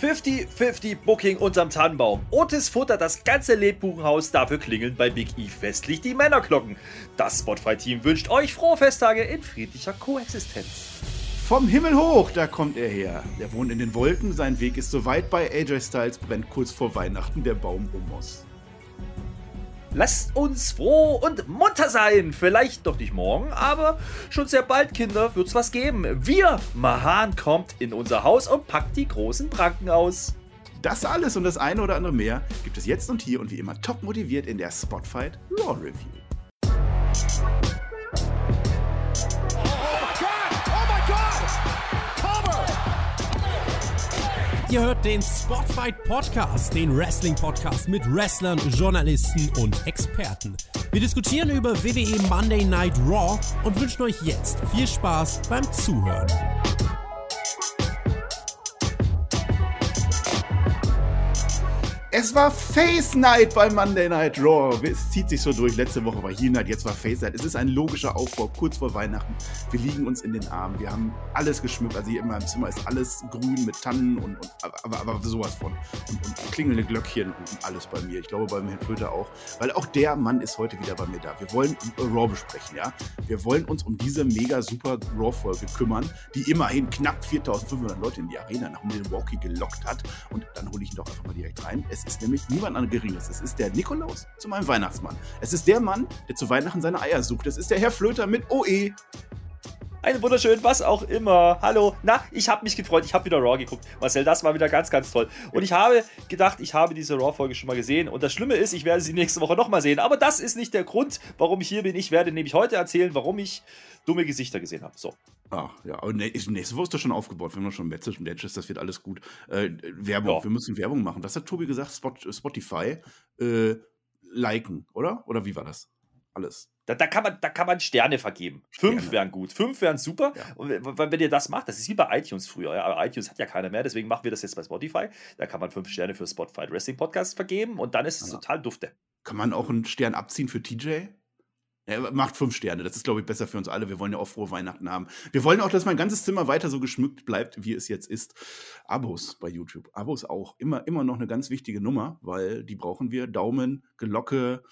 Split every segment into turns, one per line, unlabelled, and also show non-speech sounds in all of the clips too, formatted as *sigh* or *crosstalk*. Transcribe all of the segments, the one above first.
50-50 Booking unterm Tannenbaum. Otis futtert das ganze Lebkuchenhaus, dafür klingeln bei Big E festlich die Männerglocken. Das Spotify-Team wünscht euch frohe Festtage in friedlicher Koexistenz.
Vom Himmel hoch, da kommt er her. Er wohnt in den Wolken, sein Weg ist so weit, bei AJ Styles brennt kurz vor Weihnachten der Baum um muss.
Lasst uns froh und munter sein. Vielleicht doch nicht morgen, aber schon sehr bald, Kinder, wird's was geben. Wir, Mahan, kommt in unser Haus und packt die großen Pranken aus.
Das alles und das eine oder andere mehr gibt es jetzt und hier und wie immer top motiviert in der Spotfight Raw Review.
Ihr hört den Spotfight Podcast, den Wrestling Podcast mit Wrestlern, Journalisten und Experten. Wir diskutieren über WWE Monday Night Raw und wünschen euch jetzt viel Spaß beim Zuhören.
Es war Face Night bei Monday Night Raw. Es zieht sich so durch. Letzte Woche war Heel Night, jetzt war Face Night. Es ist ein logischer Aufbau, kurz vor Weihnachten. Wir liegen uns in den Armen. Wir haben alles geschmückt. Also hier in meinem Zimmer ist alles grün mit Tannen und, und aber, aber, sowas von. Und, und klingelnde Glöckchen und alles bei mir. Ich glaube beim Herrn Flöter auch. Weil auch der Mann ist heute wieder bei mir da. Wir wollen Raw besprechen, ja. Wir wollen uns um diese mega super Raw-Folge kümmern, die immerhin knapp 4500 Leute in die Arena nach Milwaukee gelockt hat. Und dann hole ich ihn doch einfach mal direkt rein. Es ist nämlich niemand anderes Geringes. Es ist der Nikolaus zu meinem Weihnachtsmann. Es ist der Mann, der zu Weihnachten seine Eier sucht. Es ist der Herr Flöter mit OE.
Einen wunderschönen, was auch immer. Hallo. Na, ich habe mich gefreut. Ich habe wieder Raw geguckt. Marcel, das war wieder ganz, ganz toll. Und ich habe gedacht, ich habe diese Raw-Folge schon mal gesehen. Und das Schlimme ist, ich werde sie nächste Woche nochmal sehen. Aber das ist nicht der Grund, warum ich hier bin. Ich werde nämlich heute erzählen, warum ich dumme Gesichter gesehen habe. So.
Ach, ja, aber nächste Woche ist das schon aufgebaut. Wir haben schon Matches und Matches, das wird alles gut. Äh, Werbung, ja. wir müssen Werbung machen. Was hat Tobi gesagt? Spot, Spotify äh, liken, oder? Oder wie war das? Alles.
Da, da, kann man, da kann man Sterne vergeben. Sterne. Fünf wären gut. Fünf wären super. Ja. Und wenn ihr das macht, das ist wie bei iTunes früher. Ja? Aber iTunes hat ja keiner mehr, deswegen machen wir das jetzt bei Spotify. Da kann man fünf Sterne für Spotify Wrestling Podcast vergeben und dann ist es ja. total dufte.
Kann man auch einen Stern abziehen für TJ? Er macht fünf Sterne. Das ist, glaube ich, besser für uns alle. Wir wollen ja auch frohe Weihnachten haben. Wir wollen auch, dass mein ganzes Zimmer weiter so geschmückt bleibt, wie es jetzt ist. Abos bei YouTube. Abos auch. Immer, immer noch eine ganz wichtige Nummer, weil die brauchen wir. Daumen, Glocke,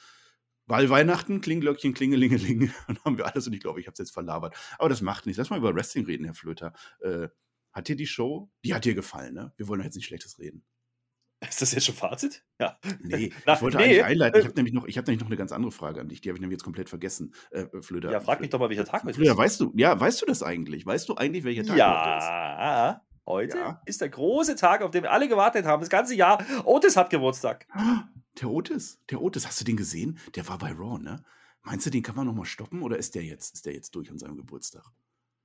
weil Weihnachten, Klinglöckchen, Klingelingeling. *laughs* Dann haben wir alles und ich glaube, ich habe es jetzt verlabert. Aber das macht nichts. Lass mal über Wrestling reden, Herr Flöter. Äh, hat dir die Show? Die hat dir gefallen, ne? Wir wollen doch jetzt nicht Schlechtes reden.
Ist das jetzt schon Fazit?
Ja. Nee, Na, *laughs* ich wollte nee. eigentlich einleiten. Ich habe nämlich, noch, hab nämlich noch eine ganz andere Frage an dich. Die habe ich nämlich jetzt komplett vergessen, äh, Flöter.
Ja, frag mich doch mal, welcher Tag
heute ist. Flöter, weißt du, ja, weißt du das eigentlich? Weißt du eigentlich, welcher Tag
ja, heute ist? Ja, heute ja. ist der große Tag, auf den wir alle gewartet haben, das ganze Jahr. Otis hat Geburtstag. *gasps*
Der Otis? Der Otis, hast du den gesehen? Der war bei Raw, ne? Meinst du, den kann man nochmal stoppen oder ist der jetzt, ist der jetzt durch an seinem Geburtstag?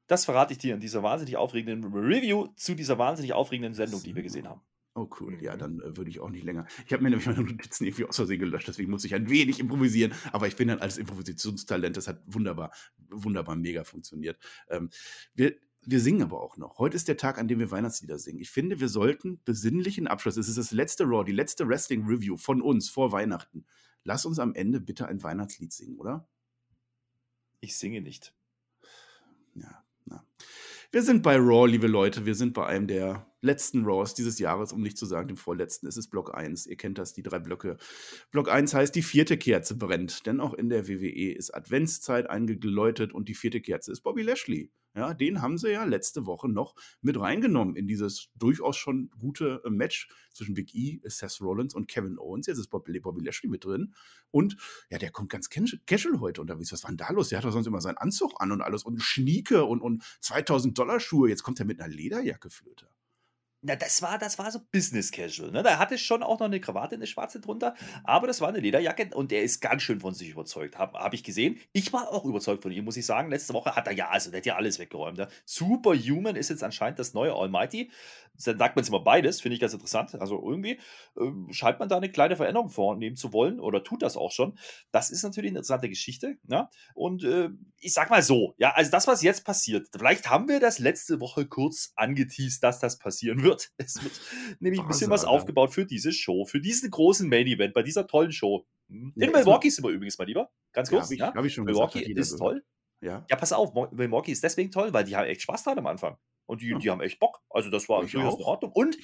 Das verrate ich dir in dieser wahnsinnig aufregenden Review zu dieser wahnsinnig aufregenden Sendung, die wir gesehen haben.
Oh, cool. Ja, dann äh, würde ich auch nicht länger. Ich habe mir nämlich meine Notizen irgendwie aus Versehen gelöscht, deswegen muss ich ein wenig improvisieren. Aber ich bin dann als Improvisationstalent, das hat wunderbar, wunderbar mega funktioniert. Ähm, wir, wir singen aber auch noch. Heute ist der Tag, an dem wir Weihnachtslieder singen. Ich finde, wir sollten besinnlichen Abschluss. Es ist das letzte Raw, die letzte Wrestling-Review von uns vor Weihnachten. Lass uns am Ende bitte ein Weihnachtslied singen, oder?
Ich singe nicht.
Ja, na. Wir sind bei Raw, liebe Leute. Wir sind bei einem der letzten Raws dieses Jahres, um nicht zu sagen dem vorletzten. Es ist Block 1. Ihr kennt das, die drei Blöcke. Block 1 heißt, die vierte Kerze brennt. Denn auch in der WWE ist Adventszeit eingeläutet und die vierte Kerze ist Bobby Lashley. Ja, den haben sie ja letzte Woche noch mit reingenommen in dieses durchaus schon gute äh, Match zwischen Big E, Seth Rollins und Kevin Owens. Jetzt ist Bobby, Lashley mit drin. Und ja, der kommt ganz casual heute unterwegs. Was war denn da los? Der hat doch sonst immer seinen Anzug an und alles und Schnieke und, und 2000 Dollar Schuhe. Jetzt kommt er mit einer Lederjacke, Flöter.
Na, das war, das war so Business Casual. Ne? Da hatte schon auch noch eine Krawatte, eine schwarze drunter, aber das war eine Lederjacke und der ist ganz schön von sich überzeugt. Habe hab ich gesehen. Ich war auch überzeugt von ihm, muss ich sagen. Letzte Woche hat er ja, also der hat ja alles weggeräumt. Ne? Superhuman ist jetzt anscheinend das neue Almighty. Dann sagt man es immer beides, finde ich ganz interessant. Also irgendwie äh, scheint man da eine kleine Veränderung vornehmen zu wollen oder tut das auch schon. Das ist natürlich eine interessante Geschichte. Ne? Und äh, ich sag mal so, ja, also das, was jetzt passiert, vielleicht haben wir das letzte Woche kurz angeteased, dass das passieren wird wird. *laughs* Es wird nämlich ein bisschen was aufgebaut für diese Show, für diesen großen Main Event, bei dieser tollen Show. In ja, Milwaukee sind wir übrigens mal lieber. Ganz kurz. Ja,
hab ich, hab ich schon
Milwaukee gesagt, ist toll. Ja. ja, pass auf, Milwaukee ist deswegen toll, weil die haben echt Spaß dran am Anfang. Und die, ja. die haben echt Bock. Also das war durchaus in Ordnung. Und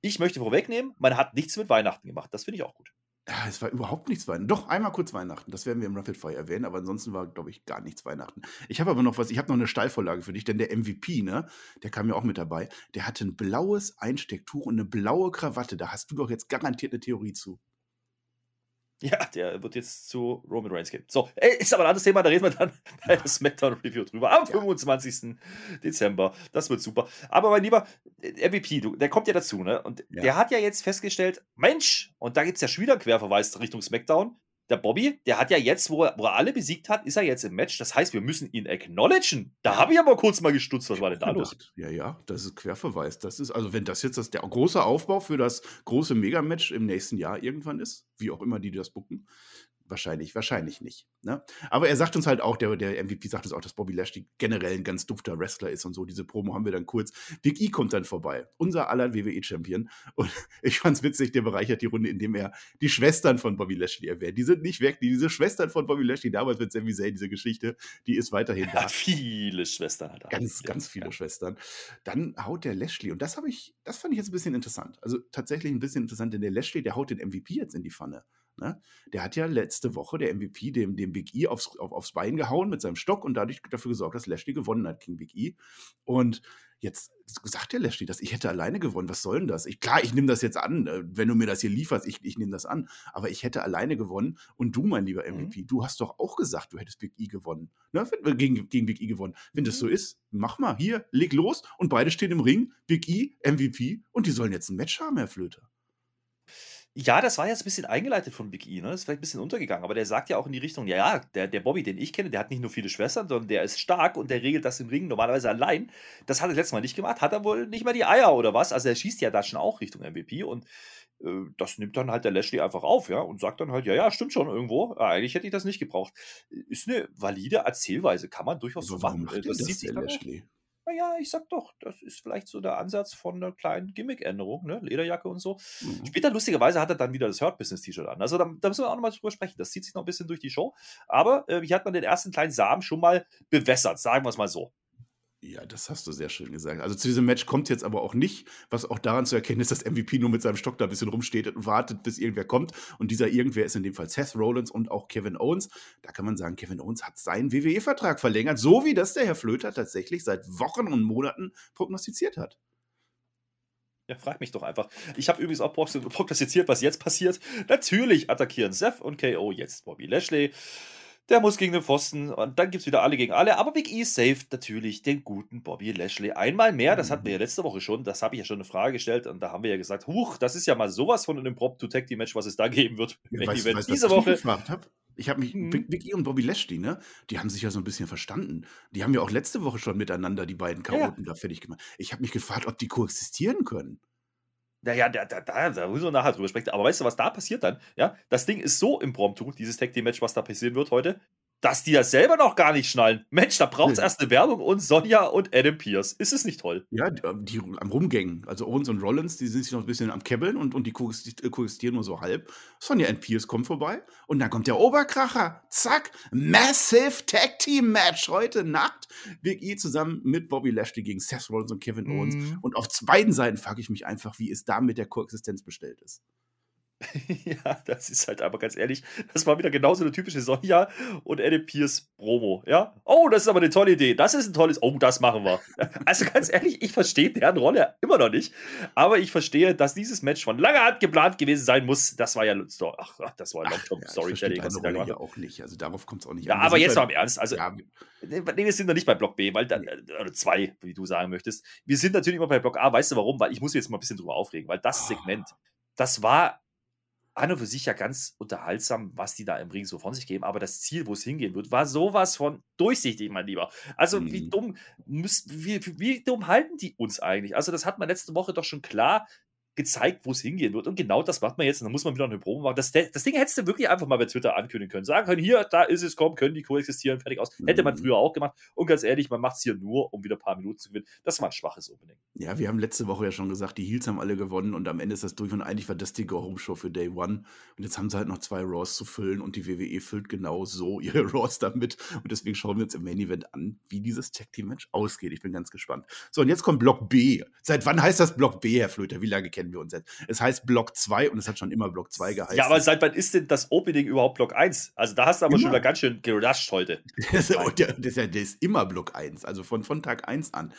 ich möchte vorwegnehmen, man hat nichts mit Weihnachten gemacht. Das finde ich auch gut.
Ja, es war überhaupt nichts Weihnachten. Doch, einmal kurz Weihnachten. Das werden wir im Rapid Fire erwähnen, aber ansonsten war, glaube ich, gar nichts Weihnachten. Ich habe aber noch was, ich habe noch eine Steilvorlage für dich, denn der MVP, ne, der kam ja auch mit dabei, der hatte ein blaues Einstecktuch und eine blaue Krawatte. Da hast du doch jetzt garantiert eine Theorie zu.
Ja, der wird jetzt zu Roman Reigns gehen. So, ey, ist aber ein anderes Thema, da reden wir dann bei der SmackDown Review drüber. Am 25. Dezember. Das wird super. Aber mein lieber äh, MVP, du, der kommt ja dazu, ne? Und
Ja.
der hat ja jetzt festgestellt, Mensch, und da gibt es ja schon wieder einen Querverweis Richtung SmackDown. Der Bobby, der hat ja jetzt, wo er, wo er alle besiegt hat, ist er jetzt im Match. Das heißt, wir müssen ihn acknowledgen. Da habe ich aber kurz mal gestutzt, was war denn da los?
Ja, ja, das ist Querverweis. Das ist, also wenn das jetzt das, der große Aufbau für das große Megamatch im nächsten Jahr irgendwann ist, wie auch immer die das bucken, wahrscheinlich, wahrscheinlich nicht. Ne? Aber er sagt uns halt auch, der, der MVP sagt uns auch, dass Bobby Lashley generell ein ganz dufter Wrestler ist und so. Diese Promo haben wir dann kurz. Big E kommt dann vorbei, unser aller WWE-Champion. Und *laughs* ich fand's witzig, der bereichert die Runde, indem er die Schwestern von Bobby Lashley erwähnt. Die sind nicht weg, die, diese Schwestern von Bobby Lashley, damals mit Sami Zayn, diese Geschichte, die ist weiterhin
Er
da.
hat viele Schwestern halt.
Ganz,
Ja,
ganz viele
ja.
Schwestern. Dann haut der Lashley, und das habe ich, das fand ich jetzt ein bisschen interessant. Also tatsächlich ein bisschen interessant, denn der Lashley, der haut den MVP jetzt in die Pfanne. Ne? Der hat ja letzte Woche, der MVP, dem, dem Big E aufs, auf, aufs Bein gehauen mit seinem Stock und dadurch dafür gesorgt, dass Lashley gewonnen hat gegen Big E. Und jetzt sagt der Lashley das, ich hätte alleine gewonnen, was soll denn das? Ich, klar, ich nehme das jetzt an, äh, wenn du mir das hier lieferst, ich, ich nehme das an, aber ich hätte alleine gewonnen und du, mein lieber MVP, du hast doch auch gesagt, du hättest Big E gewonnen, ne? Gegen, gegen Big E gewonnen. Wenn das so ist, mach mal, hier, leg los und beide stehen im Ring, Big E, MVP und die sollen jetzt ein Match haben, Herr Flöter.
Ja, das war jetzt ein bisschen eingeleitet von Big E, ne? Das ist vielleicht ein bisschen untergegangen, aber der sagt ja auch in die Richtung, ja, ja, der, der Bobby, den ich kenne, der hat nicht nur viele Schwestern, sondern der ist stark und der regelt das im Ring normalerweise allein. Das hat er letztes Mal nicht gemacht, hat er wohl nicht mal die Eier oder was. Also er schießt ja da schon auch Richtung MVP und äh, das nimmt dann halt der Lashley einfach auf, ja, und sagt dann halt, ja, ja, stimmt schon irgendwo. Ja, eigentlich hätte ich das nicht gebraucht. Ist eine valide Erzählweise, kann man durchaus so machen.
macht
Äh,
das, das
zieht sich.
Lashley?
Naja, ich sag doch, das ist vielleicht so der Ansatz von einer kleinen Gimmick-Änderung, ne? Lederjacke und so.
Mhm.
Später, lustigerweise, hat er dann wieder das Hurt Business T-Shirt an. Also da, da müssen wir auch nochmal drüber sprechen. Das zieht sich noch ein bisschen durch die Show. Aber äh, hier hat man den ersten kleinen Samen schon mal bewässert, sagen wir es mal so.
Ja, das hast du sehr schön gesagt. Also zu diesem Match kommt jetzt aber auch nicht, was auch daran zu erkennen ist, dass MVP nur mit seinem Stock da ein bisschen rumsteht und wartet, bis irgendwer kommt. Und dieser irgendwer ist in dem Fall Seth Rollins und auch Kevin Owens. Da kann man sagen, Kevin Owens hat seinen WWE-Vertrag verlängert, so wie das der Herr Flöter tatsächlich seit Wochen und Monaten prognostiziert hat.
Ja, frag mich doch einfach. Ich habe übrigens auch prognos- prognostiziert, was jetzt passiert. Natürlich attackieren Seth und KO jetzt Bobby Lashley. Der muss gegen den Pfosten und dann gibt es wieder alle gegen alle. Aber Big E saved natürlich den guten Bobby Lashley. Einmal mehr, das hatten wir ja letzte Woche schon, das habe ich ja schon eine Frage gestellt und da haben wir ja gesagt, huch, das ist ja mal sowas von einem Impromptu-Tag-Team-Match, was es da geben wird.
Ja,
Main
weißt,
diese
ich
Woche.
gefragt habe? Ich habe mich,
Mhm.
Big, E und Bobby Lashley, ne? Die haben sich ja so ein bisschen verstanden. Die haben ja auch letzte Woche schon miteinander die beiden
Ja, ja.
Chaoten da fertig gemacht. Ich habe mich gefragt, ob die koexistieren können.
Naja, da, da, da, da müssen wir nachher drüber sprechen. Aber weißt du, was da passiert dann? Ja, das Ding ist so impromptu, dieses Tag Team Match, was da passieren wird heute, dass die das selber noch gar nicht schnallen. Mensch, da braucht es
Nee.
erst eine Werbung und Sonja und Adam Pierce. Ist es nicht toll?
Ja, die, ähm, die am Rumgängen. Also Owens und Rollins, die sind sich noch ein bisschen am Kebbeln und, und die koexisti- äh, koexistieren nur so halb. Sonja and Pierce kommt vorbei und dann kommt der Oberkracher. Zack, Massive Tag Team Match heute Nacht. Big E zusammen mit Bobby Lashley gegen Seth Rollins und Kevin Owens.
Mhm.
Und auf beiden Seiten frage ich mich einfach, wie es da mit der Koexistenz bestellt ist. *laughs*
ja, das ist halt aber ganz ehrlich, das war wieder genauso eine typische Sonja und Adam Pierce Promo. Ja, oh, das ist aber eine tolle Idee. Das ist ein tolles, oh, das machen wir. *laughs* Also ganz ehrlich, ich verstehe deren Rolle immer noch nicht, aber ich verstehe, dass dieses Match von langer Hand geplant gewesen sein muss. Das war ja, ach, das war
Ja,
Long-Term Storytelling,
verstehe
was
deine
sie da
Rolle ja auch nicht. Also darauf kommt es auch nicht
Ja,
an.
Aber jetzt
bei-
mal im Ernst. Also,
Ja,
Nee, wir sind noch nicht bei Block B, weil dann, oder zwei, wie du sagen möchtest. Wir sind natürlich immer bei Block A. Weißt du warum? Weil ich muss jetzt mal ein bisschen drüber aufregen, weil das Segment, das war an und für sich ja ganz unterhaltsam, was die da im Ring so von sich geben, aber das Ziel, wo es hingehen wird, war sowas von durchsichtig, mein Lieber. Also, wie
Mhm.
dumm müsst, wie, wie dumm halten die uns eigentlich? Also, das hat man letzte Woche doch schon klar gezeigt, wo es hingehen wird. Und genau das macht man jetzt. Und dann muss man wieder eine Probe machen. Das, das Ding hättest du wirklich einfach mal bei Twitter ankündigen können. Sagen können, hier, da ist es, komm, können die koexistieren, fertig aus. Hätte man
Mhm.
früher auch gemacht. Und ganz ehrlich, man macht es hier nur, um wieder ein paar Minuten zu gewinnen. Das war ein schwaches Opening.
Ja, wir haben letzte Woche ja schon gesagt, die Heels haben alle gewonnen und am Ende ist das durch und eigentlich war das die Go-Home-Show für Day One. Und jetzt haben sie halt noch zwei Raws zu füllen und die WWE füllt genau so *laughs* ihre Raws damit. Und deswegen schauen wir uns im Main Event an, wie dieses Tag Team Match ausgeht. Ich bin ganz gespannt. So, und jetzt kommt Block B. Seit wann heißt das Block B, Herr Flöter? Wie lange kennen kennen wir uns jetzt. Es heißt Block 2 und es hat schon immer Block 2 geheißen.
Ja, aber seit wann ist denn das Opening überhaupt Block 1? Also da hast du aber immer. schon wieder ganz schön gerusht heute. *laughs*
der, der, der, ist immer Block 1, also von, von Tag 1 an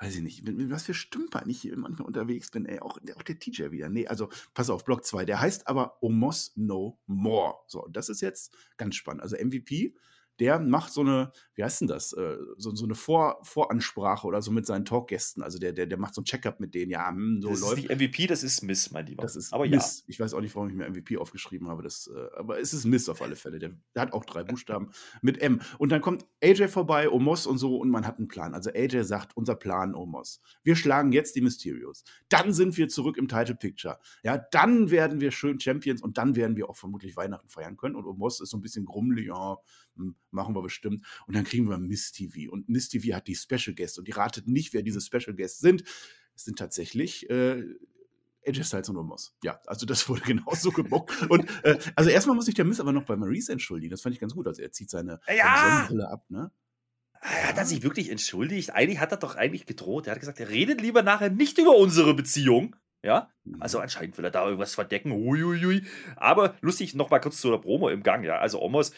weiß ich nicht, was für Stümper ich hier manchmal unterwegs bin, ey, auch, auch der TJ wieder. Nee, also pass auf, Block 2, der heißt aber Omos No More. So, das ist jetzt ganz spannend. Also MVP der macht so eine, wie heißt denn das, äh, so, so eine Vor Voransprache oder so mit seinen Talkgästen. Also der, der, der macht so ein Checkup mit denen, ja, hm, so
das
läuft.
ist nicht MVP, das ist Miss, mein Lieber.
Das ist aber Miss. Ja. Ich weiß auch nicht, warum ich mir MVP aufgeschrieben habe, das, äh, aber es ist Miss auf alle Fälle. Der, der hat auch drei Buchstaben *laughs* mit M. Und dann kommt AJ vorbei, Omos und so, und man hat einen Plan. Also AJ sagt, unser Plan, Omos. Wir schlagen jetzt die Mysterios. Dann sind wir zurück im Title Picture. Ja, dann werden wir schön Champions und dann werden wir auch vermutlich Weihnachten feiern können. Und Omos ist so ein bisschen grummelig, ja, machen wir bestimmt. Und dann kriegen wir Miss TV. Und Miss TV hat die Special Guests. Und die ratet nicht, wer diese Special Guests sind. Es sind tatsächlich äh, AJ Styles und Omos. Ja, also das *laughs* wurde genauso gebockt. und äh, also erstmal muss ich der Miss aber noch bei Maurice entschuldigen. Das fand ich ganz gut. Also er zieht seine,
ja! Sonnenbrille ab, ne? Er hat er sich wirklich entschuldigt? Eigentlich hat er doch eigentlich gedroht. Er hat gesagt, er redet lieber nachher nicht über unsere Beziehung. Ja, also mhm. anscheinend will er da irgendwas verdecken. Uiuiui. Aber lustig, noch mal kurz zu der Promo im Gang. Ja, also Omos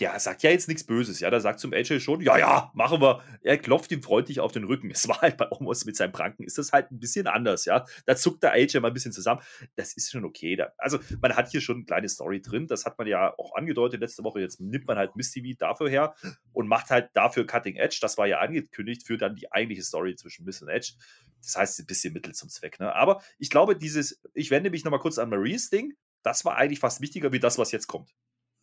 der sagt ja jetzt nichts Böses, ja, der sagt zum AJ schon, ja, ja, machen wir. Er klopft ihm freundlich auf den Rücken. *laughs* Es war halt bei Omos mit seinem Pranken, ist das halt ein bisschen anders, ja. Da zuckt der AJ mal ein bisschen zusammen. Das ist schon okay. Da, also, man hat hier schon eine kleine Story drin, das hat man ja auch angedeutet letzte Woche. Jetzt nimmt man halt Miss TV dafür her und macht halt dafür Cutting Edge. Das war ja angekündigt für dann die eigentliche Story zwischen Miss und Edge. Das heißt, ein bisschen Mittel zum Zweck, ne. Aber ich glaube, dieses, ich wende mich nochmal kurz an Maries Ding, das war eigentlich fast wichtiger wie das, was jetzt kommt.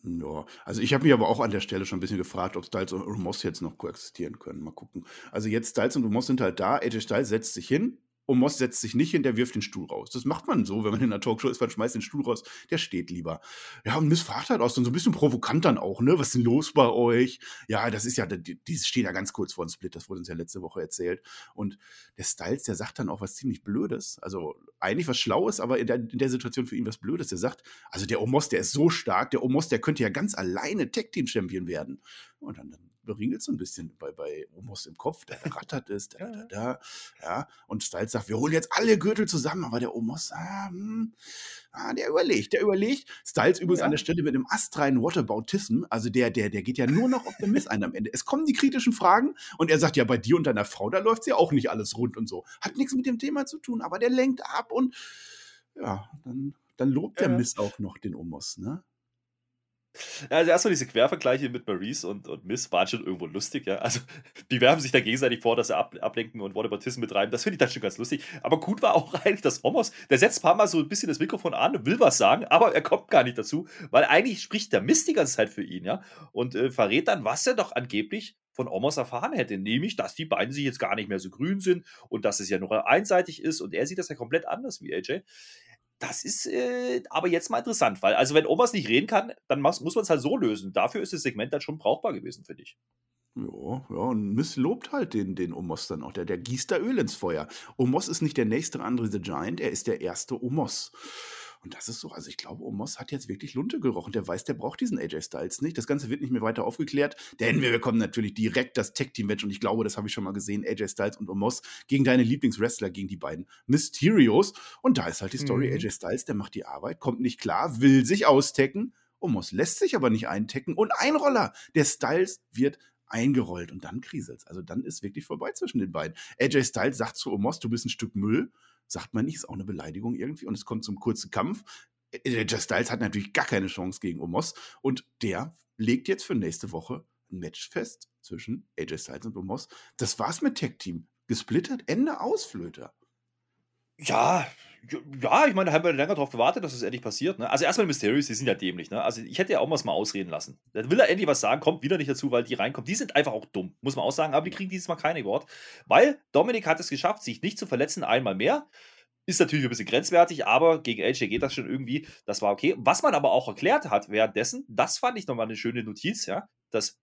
Ja, also ich habe mich aber auch an der Stelle schon ein bisschen gefragt, ob Styles und Moss jetzt noch koexistieren können. Mal gucken. Also jetzt Styles und Moss sind halt da. AJ Styles setzt sich hin, und Moss setzt sich nicht hin, der wirft den Stuhl raus. Das macht man so, wenn man in einer Talkshow ist, man schmeißt den Stuhl raus, der steht lieber. Ja, und Miss fragt halt auch so ein bisschen provokant dann auch, ne? Was ist denn los bei euch? Ja, das ist ja, die, stehen ja ganz kurz vor dem Split, das wurde uns ja letzte Woche erzählt. Und der Styles, der sagt dann auch was ziemlich Blödes. Also eigentlich was Schlaues, aber in der, in der Situation für ihn was Blödes. Der sagt, also der Omos, der ist so stark, der Omos, der könnte ja ganz alleine Tag-Team-Champion werden. Und dann, dann beringelt so ein bisschen bei, bei Omos im Kopf, der rattert ist, da, da, da, ja. Und Styles sagt, wir holen jetzt alle Gürtel zusammen, aber der Omos, ah, hm, ah, der überlegt, der überlegt. Styles übrigens ja. an der Stelle mit einem astreinen Whataboutism, also der, der, der geht ja nur noch auf den Miss ein am Ende. Es kommen die kritischen Fragen und er sagt, ja, bei dir und deiner Frau, da läuft ja auch nicht alles rund und so. Hat nichts mit dem Thema zu tun, aber der lenkt ab und ja, dann, dann lobt ja. der Miss auch noch den Omos, ne?
Ja, also erstmal diese Quervergleiche mit Maurice und, und Miss waren schon irgendwo lustig, ja. Also die werfen sich da gegenseitig vor, dass sie ab, ablenken und Whataboutism betreiben. Das finde ich dann schon ganz lustig. Aber gut war auch *laughs* eigentlich das Homos. Der setzt ein paar Mal so ein bisschen das Mikrofon an und will was sagen, aber er kommt gar nicht dazu, weil eigentlich spricht der Mist die ganze Zeit für ihn, ja. Und äh, verrät dann, was er doch angeblich von Omos erfahren hätte, nämlich, dass die beiden sich jetzt gar nicht mehr so grün sind und dass es ja nur einseitig ist und er sieht das ja komplett anders wie AJ. Das ist äh, aber jetzt mal interessant, weil, also wenn Omas nicht reden kann, dann muss, man es halt so lösen. Dafür ist das Segment dann schon brauchbar gewesen, finde ich.
Ja, ja, und Miss lobt halt den, den Omos dann auch. Der, der gießt da Öl ins Feuer. Omos ist nicht der nächste Andre the Giant, er ist der erste Omos. Und das ist so, also ich glaube, Omos hat jetzt wirklich Lunte gerochen. Der weiß, der braucht diesen AJ Styles nicht. Das Ganze wird nicht mehr weiter aufgeklärt, denn wir bekommen natürlich direkt das Tag-Team-Match und ich glaube, das habe ich schon mal gesehen, AJ Styles und Omos gegen deine Lieblingswrestler, gegen die beiden Mysterios. Und da ist halt die Story, mhm. AJ Styles, der macht die Arbeit, kommt nicht klar, will sich austecken. Omos lässt sich aber nicht eintecken und ein Roller. Der Styles wird eingerollt und dann kriselt's. Also dann ist wirklich vorbei zwischen den beiden. AJ Styles sagt zu Omos, du bist ein Stück Müll sagt man nicht, ist auch eine Beleidigung irgendwie. Und es kommt zum kurzen Kampf. Äh, Just Styles hat natürlich gar keine Chance gegen Omos und der legt jetzt für nächste Woche ein Match fest zwischen AJ Styles und Omos. Das war's mit Tech Team. Gesplittert, Ende aus, Flöter.
Ja, ja, ich meine, da haben wir länger darauf gewartet, dass es das endlich passiert. Ne? Also erstmal Mysterious, die sind ja dämlich. Ne? Also ich hätte ja auch mal mal ausreden lassen. Da will er endlich was sagen, kommt wieder nicht dazu, weil die reinkommen. Die sind einfach auch dumm, muss man auch sagen. Aber die kriegen dieses Mal keine Wort. Weil Dominik hat es geschafft, sich nicht zu verletzen, einmal mehr. Ist natürlich ein bisschen grenzwertig, aber gegen AJ geht das schon irgendwie. Das war okay. Was man aber auch erklärt hat währenddessen, das fand ich nochmal eine schöne Notiz, ja, dass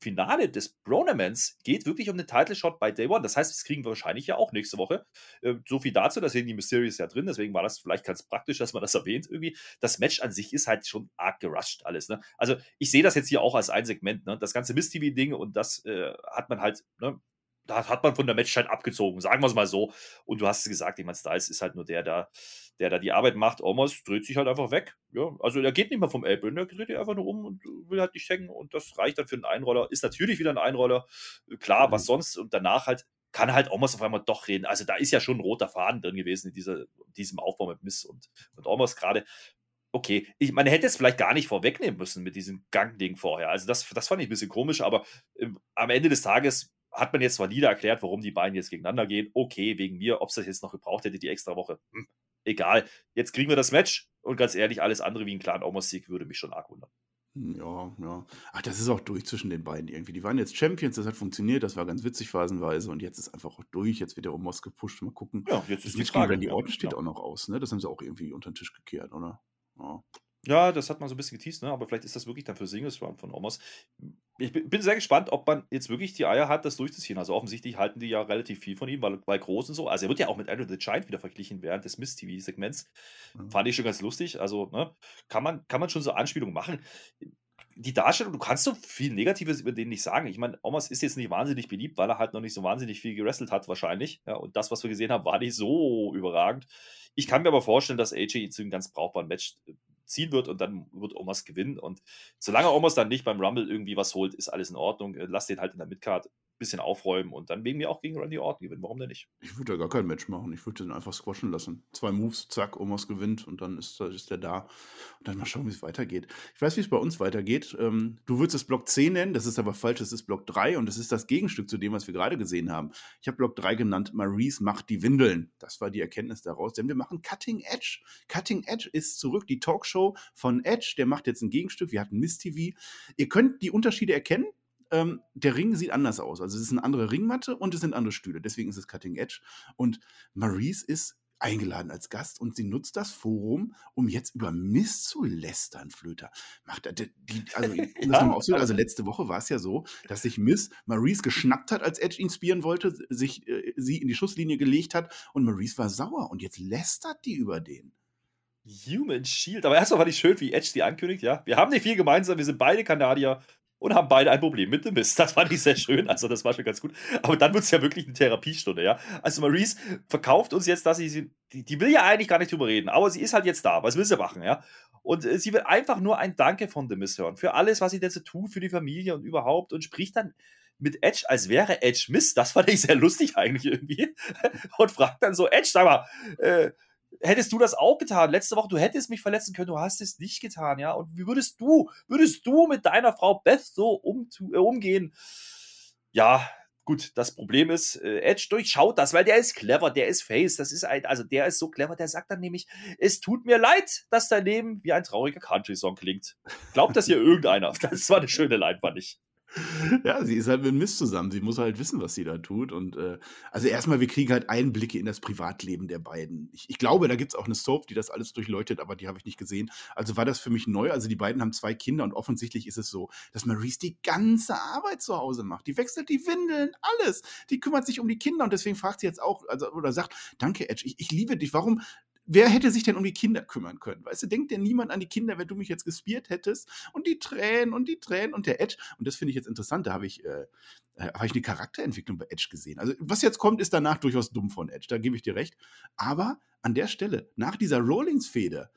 Finale des Bronaments geht wirklich um den Title Shot bei Day One. Das heißt, das kriegen wir wahrscheinlich ja auch nächste Woche. Äh, so viel dazu, da sehen die Mysterious ja drin, deswegen war das vielleicht ganz praktisch, dass man das erwähnt irgendwie. Das Match an sich ist halt schon arg gerusht alles. Ne? Also ich sehe das jetzt hier auch als ein Segment. Ne? Das ganze Miss-TV-Ding und das äh, hat man halt ne, da hat man von der Matchzeit abgezogen, sagen wir es mal so. Und du hast es gesagt, ich meine, Styles ist halt nur der, der, der da die Arbeit macht. Omos dreht sich halt einfach weg. Ja, also er geht nicht mehr vom Elbe, der dreht sich einfach nur um und will halt nicht hängen und das reicht dann für einen Einroller. Ist natürlich wieder ein Einroller. Klar, was mhm. sonst und danach halt kann halt Omos auf einmal doch reden. Also da ist ja schon ein roter Faden drin gewesen in dieser, diesem Aufbau mit Miss und, und Omos gerade. Okay, ich, man hätte es vielleicht gar nicht vorwegnehmen müssen mit diesem Gangding vorher. Also das, das fand ich ein bisschen komisch, aber im, am Ende des Tages hat man jetzt valide erklärt, warum die beiden jetzt gegeneinander gehen. Okay, wegen mir, ob es das jetzt noch gebraucht hätte, die extra Woche. Hm, egal. Jetzt kriegen wir das Match und ganz ehrlich, alles andere wie ein Clan Omos Sieg würde mich schon arg wundern.
Hm, ja, ja. Ach, das ist auch durch zwischen den beiden irgendwie. Die waren jetzt Champions, das hat funktioniert, das war ganz witzig phasenweise und jetzt ist einfach auch durch. Jetzt wird der Omos gepusht. Mal gucken.
Ja, jetzt ist die Frage.
Die Orten steht ja. auch noch aus, ne? Das haben sie auch irgendwie unter den Tisch gekehrt, oder?
Ja. Ja, das hat man so ein bisschen geteased, ne? aber vielleicht ist das wirklich dann für Singles Run von Omos. Ich bin sehr gespannt, ob man jetzt wirklich die Eier hat, das durchzuziehen. Also offensichtlich halten die ja relativ viel von ihm, weil, groß und so. Also er wird ja auch mit Andrew the Giant wieder verglichen während des Miss-TV-Segments. Mhm. Fand ich schon ganz lustig. Also ne? kann, man, kann man schon so Anspielungen machen. Die Darstellung, du kannst so viel Negatives über den nicht sagen. Ich meine, Omos ist jetzt nicht wahnsinnig beliebt, weil er halt noch nicht so wahnsinnig viel gerestelt hat, wahrscheinlich. Ja, und das, was wir gesehen haben, war nicht so überragend. Ich kann mir aber vorstellen, dass AJ zu einem ganz brauchbaren Match ziehen wird und dann wird Omas gewinnen. Und solange Omas dann nicht beim Rumble irgendwie was holt, ist alles in Ordnung. Äh, lass den halt in der Midcard bisschen aufräumen und dann wegen mir auch gegen Randy Orton gewinnen. Warum denn nicht?
Ich würde ja gar kein Match machen. Ich würde den einfach squashen lassen. Zwei Moves, zack, Omos gewinnt und dann ist, ist der da. Und dann mal schauen, wie es weitergeht. Ich weiß, wie es bei uns weitergeht. Ähm, du würdest es Block 10 nennen, das ist aber falsch, das ist Block 3 und das ist das Gegenstück zu dem, was wir gerade gesehen haben. Ich habe Block 3 genannt, Maurice macht die Windeln. Das war die Erkenntnis daraus, denn wir machen Cutting Edge. Cutting Edge ist zurück, die Talkshow von Edge, der macht jetzt ein Gegenstück. Wir hatten Miss TV. Ihr könnt die Unterschiede erkennen ähm, der Ring sieht anders aus. Also es ist eine andere Ringmatte und es sind andere Stühle. Deswegen ist es Cutting Edge. Und Maurice ist eingeladen als Gast und sie nutzt das Forum, um jetzt über Mist zu lästern, Flöter. Macht die, also, *laughs* ja. also letzte Woche war es ja so, dass sich Miss Maurice geschnappt hat, als Edge ihn spielen wollte, sich äh, sie in die Schusslinie gelegt hat und Maurice war sauer und jetzt lästert die über den.
Human Shield. Aber erstmal fand ich schön, wie Edge die ankündigt, ja. Wir haben nicht viel gemeinsam, wir sind beide Kanadier und haben beide ein Problem mit dem Mist. Das fand ich sehr schön. Also, das war schon ganz gut. Aber dann wird es ja wirklich eine Therapiestunde, ja. Also, Maurice verkauft uns jetzt, dass sie, die, die will ja eigentlich gar nicht drüber reden, aber sie ist halt jetzt da. Was will sie machen, ja? Und äh, sie will einfach nur ein Danke von The Mist hören. Für alles, was sie denn so tut, für die Familie und überhaupt. Und spricht dann mit Edge, als wäre Edge Mist. Das fand ich sehr lustig eigentlich irgendwie. *laughs* Und fragt dann so, Edge, sag mal, äh, hättest du das auch getan? Letzte Woche, du hättest mich verletzen können, du hast es nicht getan, ja? Und wie würdest du, würdest du mit deiner Frau Beth so um, äh, umgehen? Ja, gut, das Problem ist, äh, Edge durchschaut das, weil der ist clever, der ist Face, das ist ein, also der ist so clever, der sagt dann nämlich, es tut mir leid, dass dein Leben wie ein trauriger Country-Song klingt. Glaubt das hier *laughs* irgendeiner? Das war eine schöne Line, fand ich. *laughs*
Ja, sie ist halt mit Mist zusammen. Sie muss halt wissen, was sie da tut. Und äh, also erstmal, wir kriegen halt Einblicke in das Privatleben der beiden. Ich, ich glaube, da gibt es auch eine Soap, die das alles durchleuchtet, aber die habe ich nicht gesehen. Also war das für mich neu. Also die beiden haben zwei Kinder und offensichtlich ist es so, dass Maurice die ganze Arbeit zu Hause macht. Die wechselt die Windeln, alles. Die kümmert sich um die Kinder und deswegen fragt sie jetzt auch, also oder sagt, danke Edge, ich, ich liebe dich. Warum wer hätte sich denn um die Kinder kümmern können? Weißt du, denkt denn niemand an die Kinder, wenn du mich jetzt gespiert hättest? Und die Tränen und die Tränen und der Edge. Und das finde ich jetzt interessant. Da habe ich, äh, äh hab ich eine Charakterentwicklung bei Edge gesehen. Also, was jetzt kommt, ist danach durchaus dumm von Edge. Da gebe ich dir recht. Aber an der Stelle, nach dieser Rollins-Feder,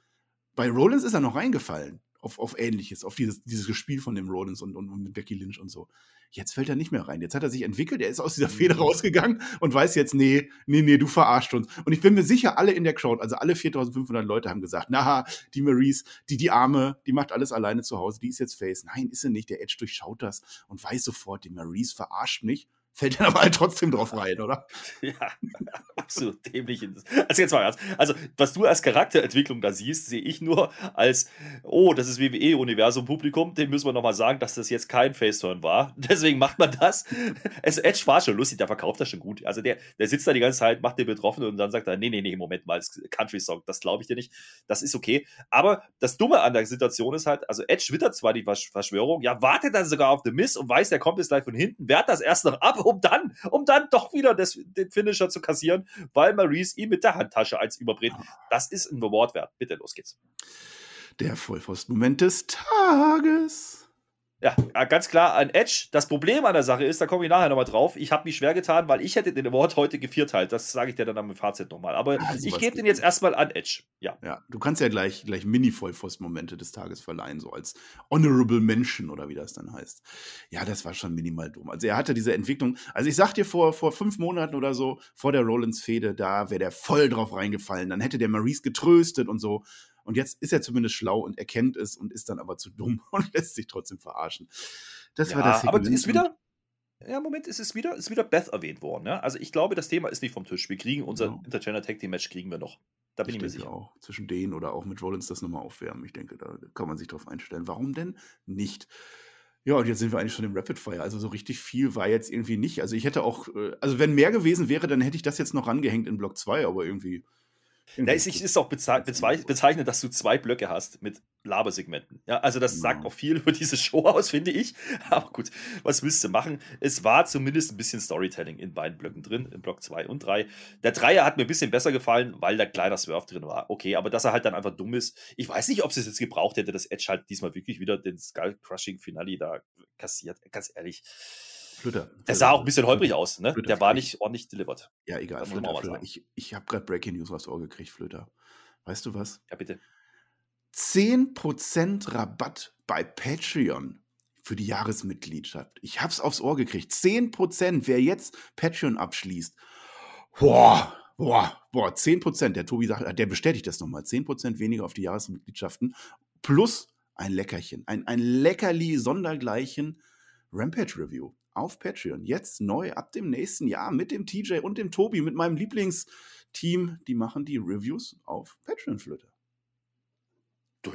bei Rollins ist er noch reingefallen auf, auf Ähnliches, auf dieses, dieses Gespiel von dem Rollins und, und, und mit Becky Lynch und so. Jetzt fällt er nicht mehr rein. Jetzt hat er sich entwickelt, er ist aus dieser Feder mhm. rausgegangen und weiß jetzt, nee, nee, nee, du verarscht uns. Und ich bin mir sicher, alle in der Crowd, also alle 4500 Leute haben gesagt, na, die Maurice, die, die Arme, die macht alles alleine zu Hause, die ist jetzt Face. Nein, ist sie nicht. Der Edge durchschaut das und weiß sofort, die Maurice verarscht mich fällt dann aber halt trotzdem drauf rein, oder? *laughs*
Ja, *laughs* absolut dämlich. Also jetzt mal ernst. Also, was du als Charakterentwicklung da siehst, sehe ich nur als, oh, das ist WWE-Universum-Publikum, dem müssen wir nochmal sagen, dass das jetzt kein Faceturn war. *laughs* Deswegen macht man das. Es, Edge war schon lustig, der verkauft das schon gut. Also der, der sitzt da die ganze Zeit, macht den Betroffenen und dann sagt er, nee, nee, nee, Moment mal, Country-Song, das glaube ich dir nicht. Das ist okay. Aber das Dumme an der Situation ist halt, also Edge wittert zwar die Verschwörung, ja, wartet dann sogar auf The Miss und weiß, der kommt jetzt gleich von hinten, wehrt das erst noch ab *laughs* um dann, um dann doch wieder das, den Finisher zu kassieren, weil Maurice ihm mit der Handtasche eins überbrät. Das ist ein Reward wert. Bitte, los geht's.
Der Vollpfosten-Moment des Tages.
Ja, ganz klar an Edge. Das Problem an der Sache ist, da komme ich nachher nochmal drauf, ich habe mich schwer getan, weil ich hätte den Award heute gevierteilt. Das sage ich dir dann am Fazit nochmal. Aber ah, ich gebe den jetzt erstmal an Edge. Ja.
ja, du kannst ja gleich, gleich Mini-Vollpfost-Momente des Tages verleihen, so als Honorable Mention oder wie das dann heißt. Ja, das war schon minimal dumm. Also er hatte diese Entwicklung, also ich sag dir vor, vor fünf Monaten oder so, vor der Rollins-Fehde, da wäre der voll drauf reingefallen. Dann hätte der Maurice getröstet und so. Und jetzt ist er zumindest schlau und erkennt es und ist dann aber zu dumm *laughs* und lässt sich trotzdem verarschen.
Das ja, war das Aber ist wieder. Ja, Moment, es ist wieder, ist wieder Beth erwähnt worden. Ne? Also ich glaube, das Thema ist nicht vom Tisch. Wir kriegen unser ja. Intergender Tag Team Match kriegen wir noch.
Da bin ich, ich mir sicher. auch. Zwischen denen oder auch mit Rollins das nochmal aufwärmen. Ich denke, da kann man sich drauf einstellen. Warum denn nicht? Ja, und jetzt sind wir eigentlich schon im Rapid Fire. Also so richtig viel war jetzt irgendwie nicht. Also ich hätte auch, äh, also wenn mehr gewesen wäre, dann hätte ich das jetzt noch rangehängt in Block 2, aber irgendwie
ja, es ist auch bezeichnend, dass du zwei Blöcke hast mit Labersegmenten. Ja, also das sagt auch viel *laughs* über diese Show aus, finde ich. Aber gut, was willst du machen? Es war zumindest ein bisschen Storytelling in beiden Blöcken drin, in Block 2 und 3. Der Dreier hat mir ein bisschen besser gefallen, weil da kleiner Swerve drin war. Okay, aber dass er halt dann einfach dumm ist. Ich weiß nicht, ob es jetzt gebraucht hätte, dass Edge halt diesmal wirklich wieder den Skull-Crushing-Finale da kassiert. Ganz ehrlich. Flöter. Der sah auch ein bisschen holprig aus, ne? Flöter, der war nicht ordentlich delivered.
Ja, egal. Flöter, Flöter. Ich, ich habe gerade Breaking News aufs Ohr gekriegt, Flöter. Weißt du was?
Ja, bitte.
10% Rabatt bei Patreon für die Jahresmitgliedschaft. Ich hab's aufs Ohr gekriegt. 10%, wer jetzt Patreon abschließt. Boah, boah, boah, 10%. Der Tobi sagt, der bestätigt das nochmal. 10% weniger auf die Jahresmitgliedschaften plus ein Leckerchen. Ein, ein Leckerli sondergleichen Rampage Review auf Patreon. Jetzt neu ab dem nächsten Jahr mit dem TJ und dem Tobi, mit meinem Lieblingsteam. Die machen die Reviews auf Patreon-Flöte.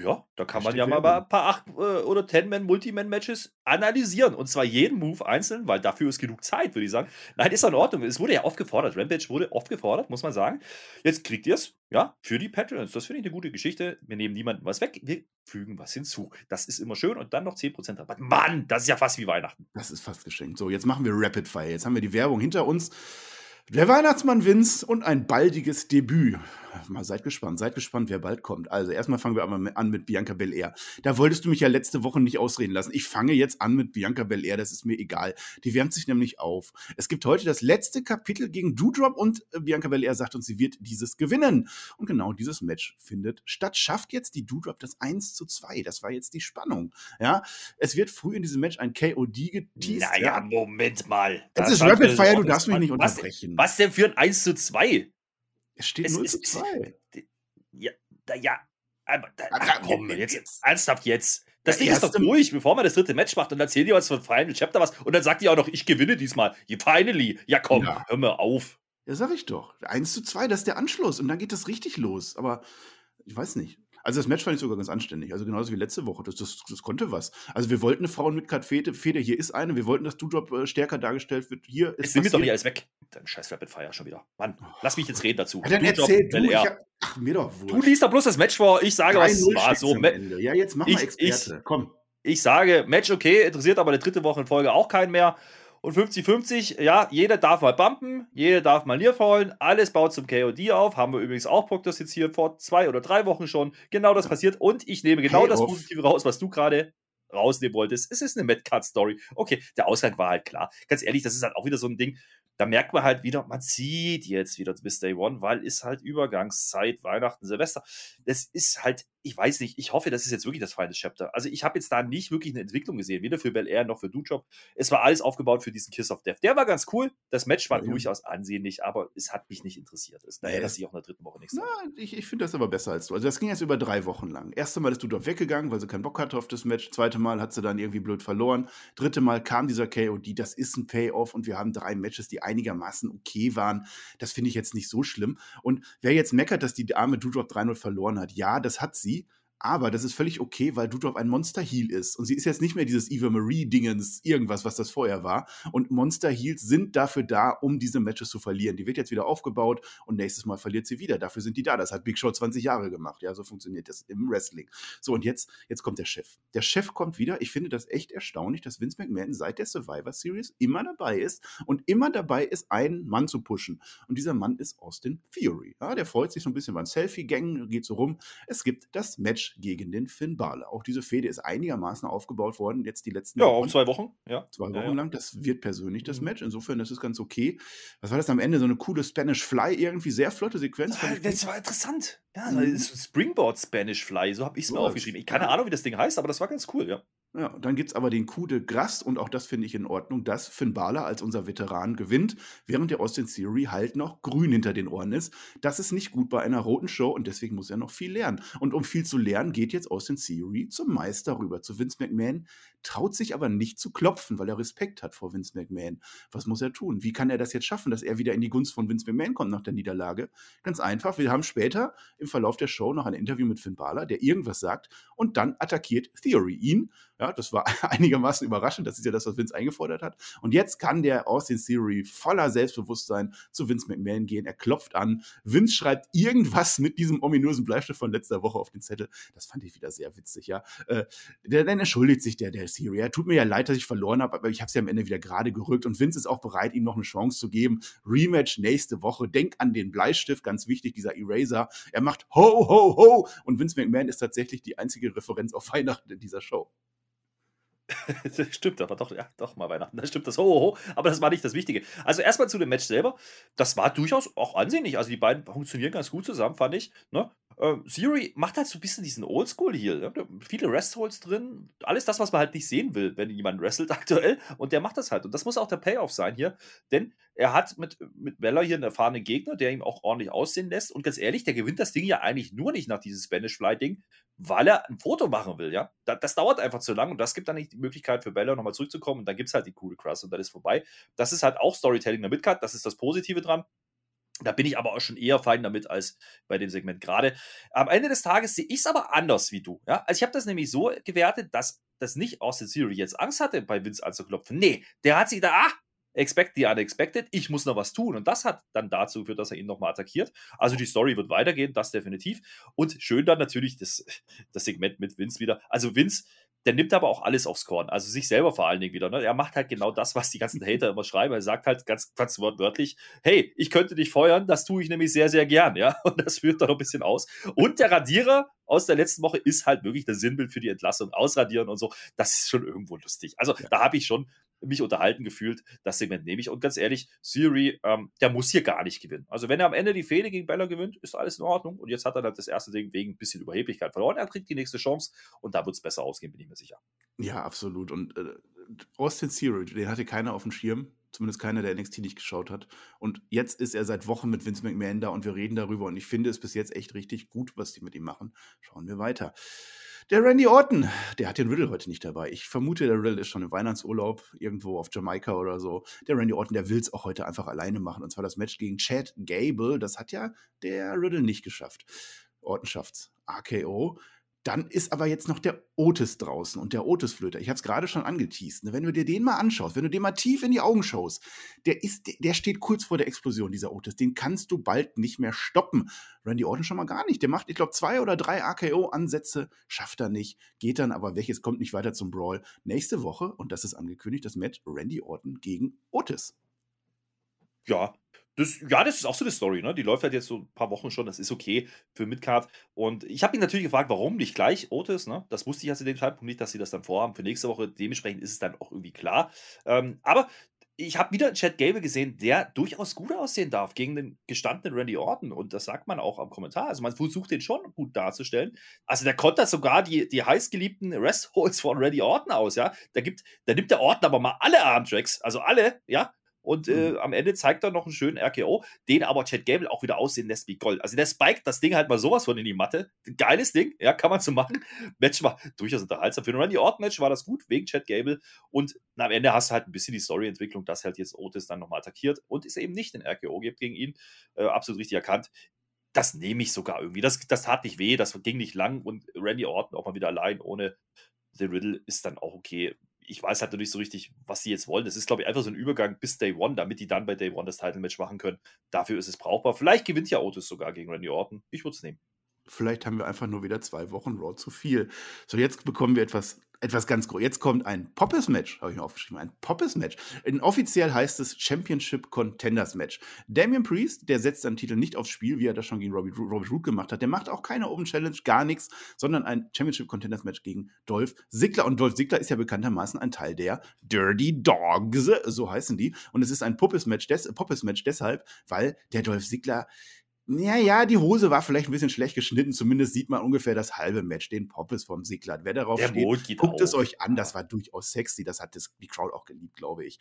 Ja, da kann man ja mal ein paar 8- äh, oder 10-Man-Multiman-Matches analysieren. Und zwar jeden Move einzeln, weil dafür ist genug Zeit, würde ich sagen. Nein, ist in Ordnung. Es wurde ja oft gefordert. Rampage wurde oft gefordert, muss man sagen. Jetzt kriegt ihr es, ja, für die Patrons. Das finde ich eine gute Geschichte. Wir nehmen niemandem was weg, wir fügen was hinzu. Das ist immer schön. Und dann noch 10% Rabatt. Mann, das ist ja fast wie Weihnachten.
Das ist fast geschenkt. So, jetzt machen wir Rapid Fire. Jetzt haben wir die Werbung hinter uns. Der Weihnachtsmann Vince und ein baldiges Debüt. Mal seid gespannt, seid gespannt, wer bald kommt. Also erstmal fangen wir aber an mit Bianca Belair. Da wolltest du mich ja letzte Woche nicht ausreden lassen. Ich fange jetzt an mit Bianca Belair, das ist mir egal. Die wärmt sich nämlich auf. Es gibt heute das letzte Kapitel gegen Doudrop und äh, Bianca Belair sagt uns, sie wird dieses gewinnen. Und genau dieses Match findet statt. Schafft jetzt die Doudrop das 1 zu 2. Das war jetzt die Spannung. Ja, es wird früh in diesem Match ein KOD geteased.
Naja, ja. Moment mal.
Das, das ist Rapid Fire, du darfst mich nicht unterbrechen.
Was denn für ein 1 zu 2?
Es steht es 0 zu 2.
Ja, da, ja. Aber da, ach, komm, jetzt, jetzt, ernsthaft jetzt. Das Ding ist doch durch, bevor man das dritte Match macht und erzählt ihr was von Final Chapter was und dann sagt ihr auch noch, ich gewinne diesmal. Finally. Ja, komm, ja. hör mir auf.
Ja, sag ich doch. 1 zu 2, das ist der Anschluss und dann geht das richtig los. Aber ich weiß nicht. Also das Match fand ich sogar ganz anständig. Also genauso wie letzte Woche. Das, das, das konnte was. Also wir wollten eine Frauen mit Fede, Fede, hier ist eine. Wir wollten, dass Doudrop äh, stärker dargestellt wird. Hier
ist Jetzt doch nicht alles weg. Dann scheiß Rapid Fire schon wieder. Mann, lass mich jetzt reden dazu.
Ja, dann Doudrop, erzähl du, ich hab, ach, mir doch
wurscht. Du liest doch bloß das Match vor. Ich sage, was
war. So, ja, jetzt mach mal Experte.
Ich, Komm. Ich sage, Match okay, interessiert aber eine dritte Woche in Folge auch keinen mehr. Und 50-50, ja, jeder darf mal bumpen, jeder darf mal nearfallen, alles baut zum KOD auf. Haben wir übrigens auch prognostiziert vor zwei oder drei Wochen schon. Genau das passiert. Und ich nehme genau hey das Positive raus, was du gerade rausnehmen wolltest. Es ist eine Mad Cut Story. Okay, der Ausgang war halt klar. Ganz ehrlich, das ist halt auch wieder so ein Ding da merkt man halt wieder, man sieht jetzt wieder bis Day One, weil ist halt Übergangszeit, Weihnachten, Silvester. Das ist halt, ich weiß nicht, ich hoffe, das ist jetzt wirklich das Final Chapter. Also ich habe jetzt da nicht wirklich eine Entwicklung gesehen, weder für Bel Air noch für Dujob. Es war alles aufgebaut für diesen Kiss of Death. Der war ganz cool, das Match war ja, durchaus ansehnlich, aber es hat mich nicht interessiert. Es, daher, dass ich auch in der dritten Woche nichts
Na, ich, ich finde das aber besser als du. Also das ging jetzt über drei Wochen lang. Erste Mal ist Dujob weggegangen, weil sie keinen Bock hatte auf das Match. Zweite Mal hat sie dann irgendwie blöd verloren. Dritte Mal kam dieser KOD, das ist ein Payoff und wir haben drei Matches, die einigermaßen okay waren. Das finde ich jetzt nicht so schlimm. Und wer jetzt meckert, dass die arme Doudrop 3-0 verloren hat, ja, das hat sie. dit Aber das ist völlig okay, weil Dudrop ein Monster Heal ist. Und sie ist jetzt nicht mehr dieses Eva Marie-Dingens, irgendwas, was das vorher war. Und Monster Heals sind dafür da, um diese Matches zu verlieren. Die wird jetzt wieder aufgebaut und nächstes Mal verliert sie wieder. Dafür sind die da. Das hat Big Show 20 Jahre gemacht. Ja, so funktioniert das im Wrestling. So, und jetzt, jetzt kommt der Chef. Der Chef kommt wieder. Ich finde das echt erstaunlich, dass Vince McMahon seit der Survivor Series immer dabei ist und immer dabei ist, einen Mann zu pushen. Und dieser Mann ist Austin Theory. Ja, der freut sich so ein bisschen beim Selfie-Gang, geht so rum. Es gibt das Match Gegen den Finn Balor. Auch diese Fehde ist einigermaßen aufgebaut worden, jetzt die letzten
Ja,
Wochen.
auf zwei Wochen. Ja.
Zwei Wochen
Ja, ja.
lang. Das wird persönlich das
Mhm.
Match. Insofern ist es ganz okay. Was war das am Ende? So eine coole Spanish Fly, irgendwie sehr flotte Sequenz.
Ah, Das war interessant. Ja,
Mhm.
Springboard Spanish Fly, so habe ich es mir aufgeschrieben. Ich keine. Ahnung, wie das Ding heißt, aber das war ganz cool, ja.
Ja, dann gibt es aber den Coup de Grâce und auch das finde ich in Ordnung, dass Finn Balor als unser Veteran gewinnt, während der Austin Theory halt noch grün hinter den Ohren ist. Das ist nicht gut bei einer roten Show und deswegen muss er noch viel lernen. Und um viel zu lernen, geht jetzt Austin Theory zum Meister rüber, zu Vince McMahon, traut sich aber nicht zu klopfen, weil er Respekt hat vor Vince McMahon. Was muss er tun? Wie kann er das jetzt schaffen, dass er wieder in die Gunst von Vince McMahon kommt nach der Niederlage? Ganz einfach, wir haben später im Verlauf der Show noch ein Interview mit Finn Balor, der irgendwas sagt und dann attackiert Theory ihn. Ja, das war *laughs* einigermaßen überraschend. Das ist ja das, was Vince eingefordert hat. Und jetzt kann der Austin Theory voller Selbstbewusstsein zu Vince McMahon gehen. Er klopft an. Vince schreibt irgendwas mit diesem ominösen Bleistift von letzter Woche auf den Zettel. Das fand ich wieder sehr witzig, ja. Äh, dann entschuldigt sich der, der Theory. Er tut mir ja leid, dass ich verloren habe, aber ich habe es ja am Ende wieder gerade gerückt. Und Vince ist auch bereit, ihm noch eine Chance zu geben. Rematch nächste Woche. Denk an den Bleistift, ganz wichtig, dieser Eraser. Er macht ho, ho, ho. Und Vince McMahon ist tatsächlich die einzige Referenz auf *laughs* Weihnachten in dieser Show. *laughs*
Stimmt, aber doch, ja, doch mal Weihnachten. Das stimmt, das ho, ho, ho, aber das war nicht das Wichtige. Also erstmal zu dem Match selber. Das war durchaus auch ansehnlich. Also die beiden funktionieren ganz gut zusammen, fand ich. Ne? Äh, Theory macht halt so ein bisschen diesen Oldschool hier. Ne? Viele Restholds drin. Alles das, was man halt nicht sehen will, wenn jemand wrestelt *laughs* aktuell. Und der macht das halt. Und das muss auch der Payoff sein hier. Denn er hat mit, mit Weller hier einen erfahrenen Gegner, der ihm auch ordentlich aussehen lässt. Und ganz ehrlich, der gewinnt das Ding ja eigentlich nur nicht nach diesem Spanish Fly-Ding, weil er ein Foto machen will, ja. Das, das dauert einfach zu lang und das gibt dann nicht die Möglichkeit für Bella nochmal zurückzukommen und dann gibt es halt die coole Cross und dann ist vorbei. Das ist halt auch Storytelling der Midcard, das ist das Positive dran. Da bin ich aber auch schon eher fein damit als bei dem Segment gerade. Am Ende des Tages sehe ich es aber anders wie du. Ja? Also ich habe das nämlich so gewertet, dass das nicht Austin Theory jetzt Angst hatte, bei Vince anzuklopfen. Nee, der hat sich da, ah, expect the unexpected, ich muss noch was tun. Und das hat dann dazu geführt, dass er ihn nochmal attackiert. Also die Story wird weitergehen, das definitiv. Und schön dann natürlich das, das Segment mit Vince wieder. Also Vince, der nimmt aber auch alles aufs Korn. Also sich selber vor allen Dingen wieder. Ne? Er macht halt genau das, was die ganzen Hater immer schreiben. Er sagt halt ganz, ganz wortwörtlich, hey, ich könnte dich feuern, das tue ich nämlich sehr, sehr gern. Ja, und das führt dann noch ein bisschen aus. Und der Radierer aus der letzten Woche ist halt wirklich das Sinnbild für die Entlassung. Ausradieren und so. Das ist schon irgendwo lustig. Also da habe ich schon mich unterhalten gefühlt. Das Segment nehme ich. Und ganz ehrlich, Siri, ähm, der muss hier gar nicht gewinnen. Also wenn er am Ende die Fehde gegen Bella gewinnt, ist alles in Ordnung. Und jetzt hat er halt das erste Ding wegen ein bisschen Überheblichkeit verloren. Er kriegt die nächste Chance und da wird es besser ausgehen, bin ich mir sicher.
Ja, absolut. Und äh, Austin Theory, den hatte keiner auf dem Schirm. Zumindest keiner, der NXT nicht geschaut hat. Und jetzt ist er seit Wochen mit Vince McMahon da und wir reden darüber. Und ich finde es bis jetzt echt richtig gut, was die mit ihm machen. Schauen wir weiter. Der Randy Orton, der hat den Riddle heute nicht dabei. Ich vermute, der Riddle ist schon im Weihnachtsurlaub irgendwo auf Jamaika oder so. Der Randy Orton, der will es auch heute einfach alleine machen. Und zwar das Match gegen Chad Gable. Das hat ja der Riddle nicht geschafft. Orton schafft's. AKO. Dann ist aber jetzt noch der Otis draußen und der Otis-Flöter. Ich habe es gerade schon angeteased. ne? Wenn du dir den mal anschaust, wenn du dem mal tief in die Augen schaust, der, ist, der- steht kurz vor der Explosion, dieser Otis. Den kannst du bald nicht mehr stoppen. Randy Orton schon mal gar nicht. Der macht, ich glaube, zwei oder drei AKO-Ansätze, schafft er nicht, geht dann aber weg. Es kommt nicht weiter zum Brawl. Nächste Woche, und das ist angekündigt, das Match Randy Orton gegen Otis.
Ja, das, ja, das ist auch so eine Story, ne? Die läuft halt jetzt so ein paar Wochen schon, das ist okay für Midcard. Und ich habe ihn natürlich gefragt, warum nicht gleich Otis, ne? Das wusste ich ja zu dem Zeitpunkt nicht, dass sie das dann vorhaben für nächste Woche. Dementsprechend ist es dann auch irgendwie klar. Ähm, aber ich habe wieder Chad Gable gesehen, der durchaus gut aussehen darf gegen den gestandenen Randy Orton. Und das sagt man auch am Kommentar. Also man versucht den schon gut darzustellen. Also der kontert sogar die, die heißgeliebten Restholds von Randy Orton aus, ja. Da gibt, da nimmt der Orton aber mal alle Armtracks, also alle, ja. Und äh, am Ende zeigt er noch einen schönen RKO, den aber Chad Gable auch wieder aussehen lässt wie Gold. Also der spiked das Ding halt mal sowas von in die Matte. Geiles Ding, ja, kann man so machen. *laughs* Match war durchaus unterhaltsam. Für ein Randy Orton-Match war das gut, wegen Chad Gable. Und am Ende hast du halt ein bisschen die Story-Entwicklung, dass halt jetzt Otis dann nochmal attackiert und es eben nicht den RKO gibt gegen ihn. Äh, absolut richtig erkannt. Das nehme ich sogar irgendwie. Das, das tat nicht weh, das ging nicht lang und Randy Orton auch mal wieder allein ohne den Riddle ist dann auch okay. Ich weiß halt noch nicht so richtig, was sie jetzt wollen. Das ist, glaube ich, einfach so ein Übergang bis Day One, damit die dann bei Day One das Title-Match machen können. Dafür ist es brauchbar. Vielleicht gewinnt ja Otis sogar gegen Randy Orton. Ich würde es nehmen.
Vielleicht haben wir einfach nur wieder zwei Wochen Raw zu viel. So, jetzt bekommen wir etwas etwas ganz groß. Jetzt kommt ein Poppes-Match, habe ich mir aufgeschrieben. Ein Poppes-Match. Offiziell heißt es Championship Contenders Match. Damian Priest, der setzt seinen Titel nicht aufs Spiel, wie er das schon gegen Robert, Robert Root gemacht hat. Der macht auch keine Open Challenge, gar nichts, sondern ein Championship Contenders Match gegen Dolph Ziggler. Und Dolph Ziggler ist ja bekanntermaßen ein Teil der Dirty Dogs, so heißen die. Und es ist ein Puppes-Match des, deshalb, weil der Dolph Ziggler ja, ja, die Hose war vielleicht ein bisschen schlecht geschnitten. Zumindest sieht man ungefähr das halbe Match, den Poppes vom Sigler. Wer darauf Der steht, guckt auf. es euch an. Das war durchaus sexy. Das hat das, die Crowd auch geliebt, glaube ich.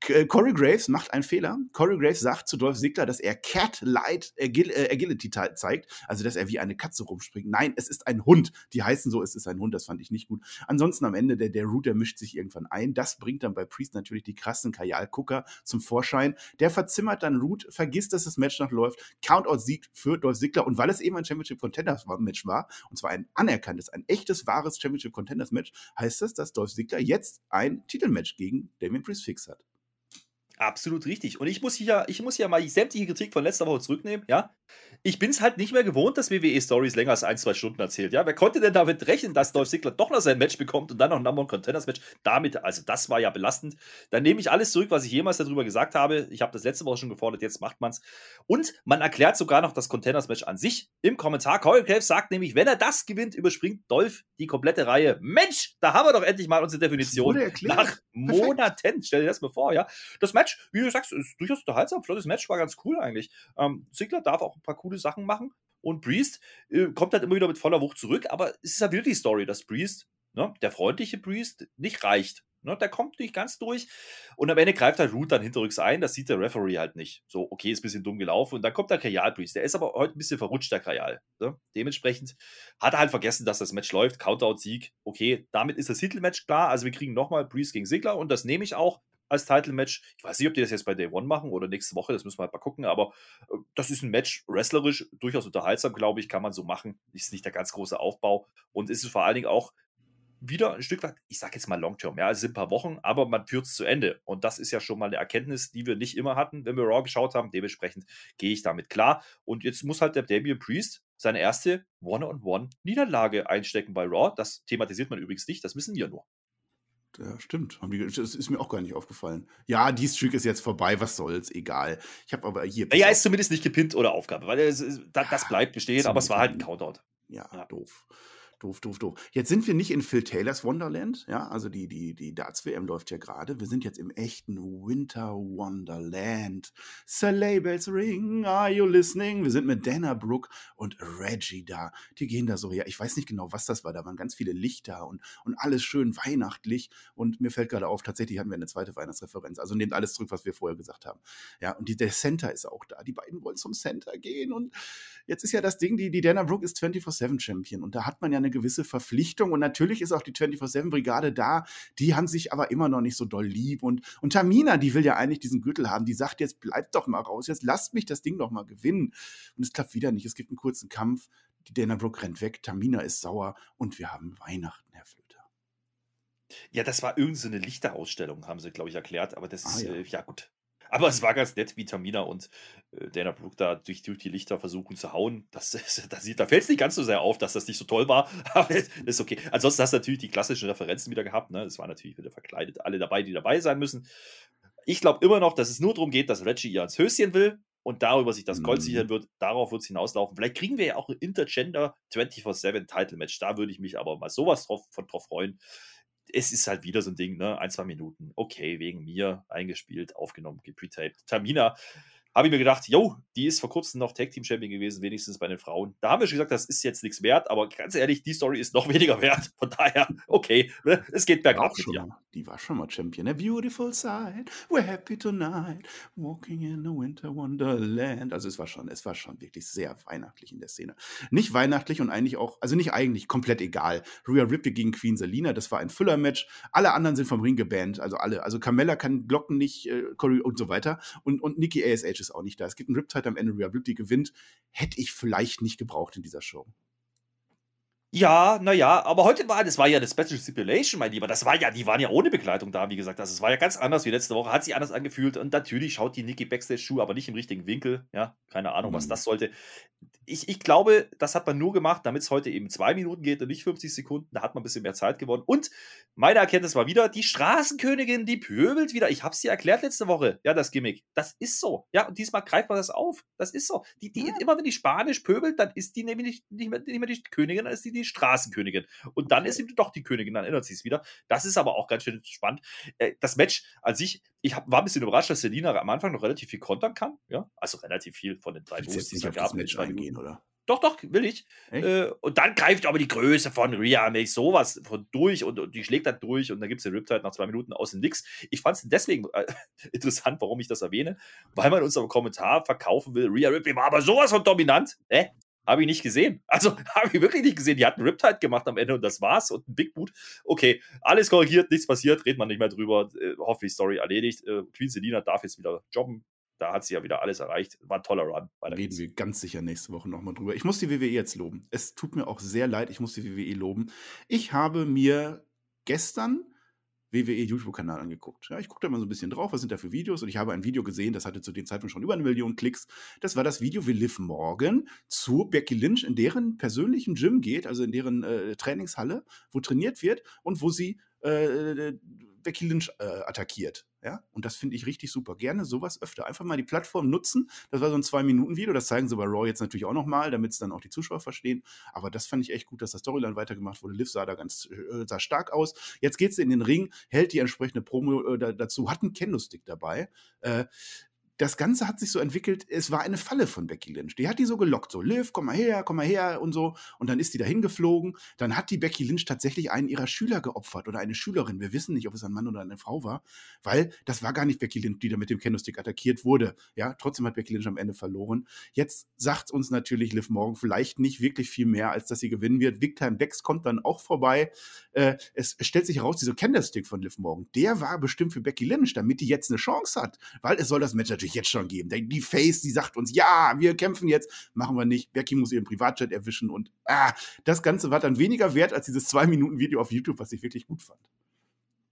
K Corey Graves macht einen Fehler. Corey Graves sagt zu Dolph Sigler, dass er Cat Light Agil äh, Agility zeigt. Also, dass er wie eine Katze rumspringt. Nein, es ist ein Hund. Die heißen so, es ist ein Hund. Das fand ich nicht gut. Ansonsten am Ende, der, der Root, der mischt sich irgendwann ein. Das bringt dann bei Priest natürlich die krassen Kajal-Gucker zum Vorschein. Der verzimmert dann Root, vergisst, dass das Match noch läuft. Countout-Sieg für Dolph Ziggler. Und weil es eben ein Championship Contenders Match war, und zwar ein anerkanntes, ein echtes, wahres Championship Contenders Match, heißt das, dass Dolph Ziggler jetzt ein Titelmatch gegen Damien Priest fix hat.
Absolut richtig. Und ich muss hier, ich muss hier mal sämtliche Kritik von letzter Woche zurücknehmen, ja. Ich bin es halt nicht mehr gewohnt, dass WWE Stories länger als ein, zwei Stunden erzählt, ja. Wer konnte denn damit rechnen, dass Dolph Ziggler doch noch sein Match bekommt und dann noch ein Number One Contenders Match? Damit, also das war ja belastend. Dann nehme ich alles zurück, was ich jemals darüber gesagt habe. Ich habe das letzte Woche schon gefordert, jetzt macht man's. Und man erklärt sogar noch das Contenders Match an sich im Kommentar. Corey Graves sagt nämlich, wenn er das gewinnt, überspringt Dolph die komplette Reihe. Mensch, da haben wir doch endlich mal unsere Definition. Nach Monaten, stell dir das mal vor, ja. Das Match, wie du sagst, ist durchaus unterhaltsam. Flottes Match war ganz cool eigentlich. Ähm, Ziggler darf auch ein paar coole Sachen machen. Und Priest äh, kommt halt immer wieder mit voller Wucht zurück. Aber es ist ja wieder die Story, dass Priest, ne, der freundliche Priest, nicht reicht. Ne, der kommt nicht ganz durch. Und am Ende greift halt Root dann hinterrücks ein. Das sieht der Referee halt nicht. So, okay, ist ein bisschen dumm gelaufen. Und dann kommt der Kajal Priest. Der ist aber heute ein bisschen verrutscht, der Kajal. Ne? Dementsprechend hat er halt vergessen, dass das Match läuft. Countout-Sieg. Okay, damit ist das Titelmatch klar. Also wir kriegen nochmal Priest gegen Sigler. Und das nehme ich auch als Title-Match. Ich weiß nicht, ob die das jetzt bei Day One machen oder nächste Woche, das müssen wir halt mal gucken, aber äh, das ist ein Match, wrestlerisch, durchaus unterhaltsam, glaube ich, kann man so machen. Ist nicht der ganz große Aufbau und ist es vor allen Dingen auch wieder ein Stück weit, ich sage jetzt mal Long-Term, ja, es sind ein paar Wochen, aber man führt es zu Ende. Und das ist ja schon mal eine Erkenntnis, die wir nicht immer hatten, wenn wir Raw geschaut haben. Dementsprechend gehe ich damit klar. Und jetzt muss halt der Damien Priest seine erste One-on-One-Niederlage einstecken bei Raw. Das thematisiert man übrigens nicht, das wissen wir nur.
Ja, stimmt. Das ist mir auch gar nicht aufgefallen. Ja, die Streak ist jetzt vorbei, was soll's, egal. Ich habe aber hier.
Ja, ist zumindest nicht gepinnt oder Aufgabe, weil es, das, bleibt bestehen, aber es war halt ein Countout.
Ja, ja, doof. Doof, doof, doof. Jetzt sind wir nicht in Phil Taylors Wonderland, ja, also die, die, die Darts-WM läuft ja gerade. Wir sind jetzt im echten Winter Wonderland. Sleigh Bells Ring, are you listening? Wir sind mit Dana Brooke und Reggie da. Die gehen da so her. Ich weiß nicht genau, was das war. Da waren ganz viele Lichter und, und alles schön weihnachtlich. Und mir fällt gerade auf, tatsächlich hatten wir eine zweite Weihnachtsreferenz. Also nehmt alles zurück, was wir vorher gesagt haben. Ja, und die, der Center ist auch da. Die beiden wollen zum Center gehen. Und jetzt ist ja das Ding, die, die Dana Brooke ist 24-7-Champion. Und da hat man ja eine gewisse Verpflichtung. Und natürlich ist auch die 24-7-Brigade da. Die haben sich aber immer noch nicht so doll lieb. Und, und Tamina, die will ja eigentlich diesen Gürtel haben. Die sagt jetzt, bleibt doch mal raus. Jetzt lasst mich das Ding doch mal gewinnen. Und es klappt wieder nicht. Es gibt einen kurzen Kampf. Die Dana Brooke rennt weg. Tamina ist sauer. Und wir haben Weihnachten, Herr Flöter.
Ja, das war irgendeine so Lichterausstellung, haben sie, glaube ich, erklärt. Aber das ah, ist, ja. Äh, ja gut. Aber es war ganz nett, wie Tamina und äh, Dana Brooke da durch, durch die Lichter versuchen zu hauen. Das, *laughs* das, da fällt es nicht ganz so sehr auf, dass das nicht so toll war. *laughs* Aber das ist okay. Ansonsten hast du natürlich die klassischen Referenzen wieder gehabt. Ne? Es war natürlich wieder verkleidet. Alle dabei, die dabei sein müssen. Ich glaube immer noch, dass es nur darum geht, dass Reggie ihr ans Höschen will und darüber sich das Gold mhm. sichern wird. Darauf wird es hinauslaufen. Vielleicht kriegen wir ja auch ein Intergender 24-7 Title Match. Da würde ich mich aber mal sowas drauf, von drauf freuen es ist halt wieder so ein Ding, ne? Ein, zwei Minuten, okay, wegen mir eingespielt, aufgenommen, gepretaped. Tamina habe ich mir gedacht, jo, die ist vor kurzem noch Tag Team Champion gewesen, wenigstens bei den Frauen. Da haben wir schon gesagt, das ist jetzt nichts wert, aber ganz ehrlich, die Story ist noch *laughs* weniger wert. Von daher, okay, ne, es geht bergab
mit ihr. Die war schon mal Champion. A beautiful sight, we're happy tonight, walking in the winter wonderland. Also es war schon, es war schon wirklich sehr weihnachtlich in der Szene. Nicht weihnachtlich und eigentlich auch, also nicht eigentlich, komplett egal. Rhea Ripley gegen Queen Selina, das war ein Füller-Match. Alle anderen sind vom Ring gebannt, also alle. Also Carmella kann Glocken nicht, äh, Corey und so weiter. Und, und Nikki ASH ist auch nicht da. Es gibt einen Riptide am Ende, Rhea Ripley gewinnt. Hätte ich vielleicht nicht gebraucht in dieser Show.
Ja, naja, aber heute war, das war ja eine Special Stipulation, mein Lieber. Das war ja, die waren ja ohne Begleitung da, wie gesagt. Das also, war ja ganz anders wie letzte Woche, hat sich anders angefühlt. Und natürlich schaut die Nikki Backstage-Schuh, aber nicht im richtigen Winkel. Ja, keine Ahnung, mhm. was das sollte. Ich, ich glaube, das hat man nur gemacht, damit es heute eben zwei Minuten geht und nicht 50 Sekunden. Da hat man ein bisschen mehr Zeit gewonnen. Und meine Erkenntnis war wieder, die Straßenkönigin, die pöbelt wieder. Ich habe es dir erklärt letzte Woche. Ja, das Gimmick. Das ist so. Ja, und diesmal greift man das auf. Das ist so. Die, die, ja. Immer wenn die Spanisch pöbelt, dann ist die nämlich nicht, nicht, mehr, nicht mehr die Königin, dann ist die die Straßenkönigin. Und dann ist sie doch die Königin, dann erinnert sie es wieder. Das ist aber auch ganz schön spannend. Äh, das Match an sich, ich hab, war ein bisschen überrascht, dass Selina am Anfang noch relativ viel kontern kann. Ja, also relativ viel von den drei
Moves, die es gab. Match eingehen, oder?
Doch, doch, will ich. Äh, und dann greift aber die Größe von Rhea May sowas von durch und, und, die schlägt dann durch und dann gibt es den Riptide nach zwei Minuten aus dem Nix. Ich fand es deswegen äh, *laughs* interessant, warum ich das erwähne, weil man uns im Kommentar verkaufen will, Rhea Ripley war aber sowas von dominant. Äh, habe ich nicht gesehen. *laughs* Also habe ich wirklich nicht gesehen. Die hatten Riptide gemacht am Ende und das war's und ein Big Boot. Okay, alles korrigiert, nichts passiert, redet man nicht mehr drüber. Äh, hoffentlich Story erledigt. Äh, Queen Selina darf jetzt wieder jobben da hat sie ja wieder alles erreicht. War ein toller Run.
Reden wir ganz sicher nächste Woche nochmal drüber. Ich muss die WWE jetzt loben. Es tut mir auch sehr leid, ich muss die WWE loben. Ich habe mir gestern WWE YouTube-Kanal angeguckt. Ja, ich gucke da mal so ein bisschen drauf, was sind da für Videos und ich habe ein Video gesehen, das hatte zu dem Zeitpunkt schon über eine Million Klicks. Das war das Video, wie Liv Morgan zu Becky Lynch in deren persönlichen Gym geht, also in deren äh, Trainingshalle, wo trainiert wird und wo sie äh, Becky Lynch äh, attackiert. Ja, und das finde ich richtig super. Gerne sowas öfter. Einfach mal die Plattform nutzen. Das war so ein Zwei-Minuten-Video. Das zeigen sie bei Raw jetzt natürlich auch nochmal, damit es dann auch die Zuschauer verstehen. Aber das fand ich echt gut, dass das Storyline weitergemacht wurde. Liv sah da ganz äh, sah stark aus. Jetzt geht sie in den Ring, hält die entsprechende Promo äh, dazu, hat einen Kendo-Stick dabei. Äh, das Ganze hat sich so entwickelt, es war eine Falle von Becky Lynch. Die hat die so gelockt, so, Liv, komm mal her, komm mal her und so. Und dann ist die da hingeflogen. Dann hat die Becky Lynch tatsächlich einen ihrer Schüler geopfert oder eine Schülerin. Wir wissen nicht, ob es ein Mann oder eine Frau war, weil das war gar nicht Becky Lynch, die da mit dem Candlestick attackiert wurde. Ja, trotzdem hat Becky Lynch am Ende verloren. Jetzt sagt uns natürlich Liv Morgan vielleicht nicht wirklich viel mehr, als dass sie gewinnen wird. Big Time Bex kommt dann auch vorbei. Äh, es stellt sich heraus, dieser Candlestick von Liv Morgan, der war bestimmt für Becky Lynch, damit die jetzt eine Chance hat, weil es soll das Match natürlich jetzt schon geben. Die Face, die sagt uns, ja, wir kämpfen jetzt, machen wir nicht. Becky muss ihren Privatjet erwischen und ah, das Ganze war dann weniger wert als dieses zwei Minuten Video auf YouTube, was ich wirklich gut fand.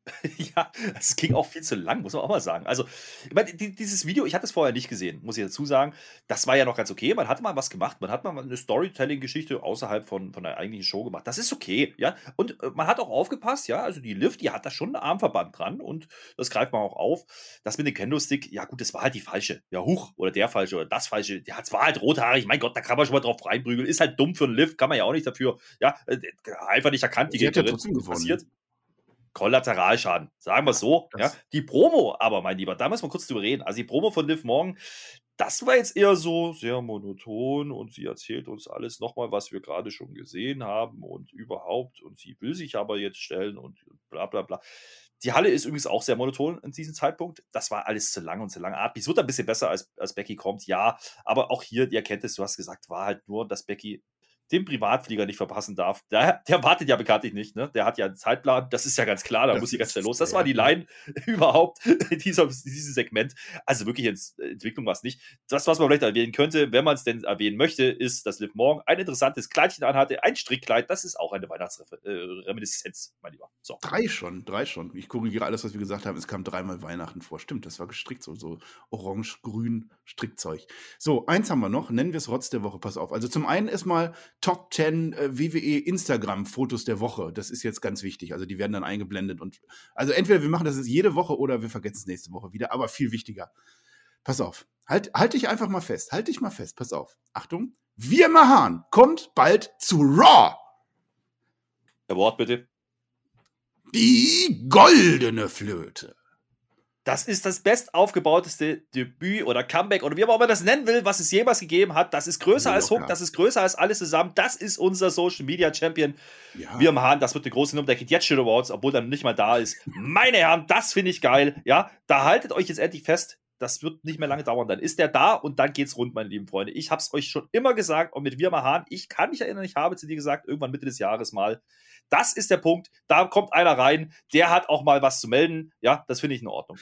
*laughs*
Ja, es ging auch viel zu lang, muss man auch mal sagen. Also, ich meine, dieses Video, ich hatte es vorher nicht gesehen, muss ich dazu sagen. Das war ja noch ganz okay. Man hatte mal was gemacht. Man hat mal eine Storytelling-Geschichte außerhalb von, von der eigentlichen Show gemacht. Das ist okay, ja. Und äh, man hat auch aufgepasst, ja. Also, die Lift, die hat da schon einen Armverband dran und das greift man auch auf. Das mit dem Kendo-Stick, ja, gut, das war halt die falsche. Ja, huch, oder der falsche oder das falsche. Ja, es war halt rothaarig. Mein Gott, da kann man schon mal drauf reinprügeln. Ist halt dumm für einen Lift, kann man ja auch nicht dafür. Ja, äh, einfach nicht erkannt, die
Gegnerin. Ja trotzdem passiert.
Kollateralschaden, sagen wir so. Ja. Die Promo aber, mein Lieber, da müssen wir kurz drüber reden. Also die Promo von Liv Morgan, das war jetzt eher so sehr monoton und sie erzählt uns alles nochmal, was wir gerade schon gesehen haben und überhaupt und sie will sich aber jetzt stellen und bla bla bla. Die Halle ist übrigens auch sehr monoton in diesem Zeitpunkt. Das war alles zu lang und zu langatmig. Es wird ein bisschen besser, als, als Becky kommt, ja. Aber auch hier, ihr kennt es, du hast gesagt, war halt nur, dass Becky den Privatflieger nicht verpassen darf. Der, der wartet ja bekanntlich nicht, ne? Der hat ja einen Zeitplan, das ist ja ganz klar, da das muss sie ganz schnell los. Das war die Line *laughs* überhaupt, dieser, dieses Segment. Also wirklich äh, Entwicklung war es nicht. Das, was man vielleicht erwähnen könnte, wenn man es denn erwähnen möchte, ist, dass Liv Morgan ein interessantes Kleidchen anhatte, ein Strickkleid, das ist auch eine Weihnachtsreminiszenz, mein Lieber.
So. Drei schon, drei schon. Ich korrigiere alles, was wir gesagt haben. Es kam dreimal Weihnachten vor. Stimmt, das war gestrickt, so, so orange-grün Strickzeug. So, eins haben wir noch, nennen wir es Rotz der Woche, pass auf. Also zum einen erstmal Top 10 äh, WWE Instagram-Fotos der Woche. Das ist jetzt ganz wichtig. Also die werden dann eingeblendet und also entweder wir machen das jetzt jede Woche oder wir vergessen es nächste Woche wieder, aber viel wichtiger. Pass auf. Halt, halt dich einfach mal fest. Halt dich mal fest. Pass auf. Achtung. Wir Mahan kommt bald zu Raw.
Der Wort bitte.
Die goldene Flöte.
Das ist das bestaufgebauteste Debüt oder Comeback oder wie man das nennen will, was es jemals gegeben hat. Das ist größer ja, als Hook, das ist größer als alles zusammen. Das ist unser Social Media Champion. Ja. Wir haben das wird eine große Nummer. Der kriegt jetzt schon Awards, obwohl er nicht mal da ist. Meine Herren, das finde ich geil. Ja, da haltet euch jetzt endlich fest. Das wird nicht mehr lange dauern. Dann ist der da und dann geht's rund, meine lieben Freunde. Ich habe es euch schon immer gesagt und mit Wir Mahan, ich kann mich erinnern, ich habe zu dir gesagt, irgendwann Mitte des Jahres mal, das ist der Punkt. Da kommt einer rein, der hat auch mal was zu melden. Ja, das finde ich in Ordnung.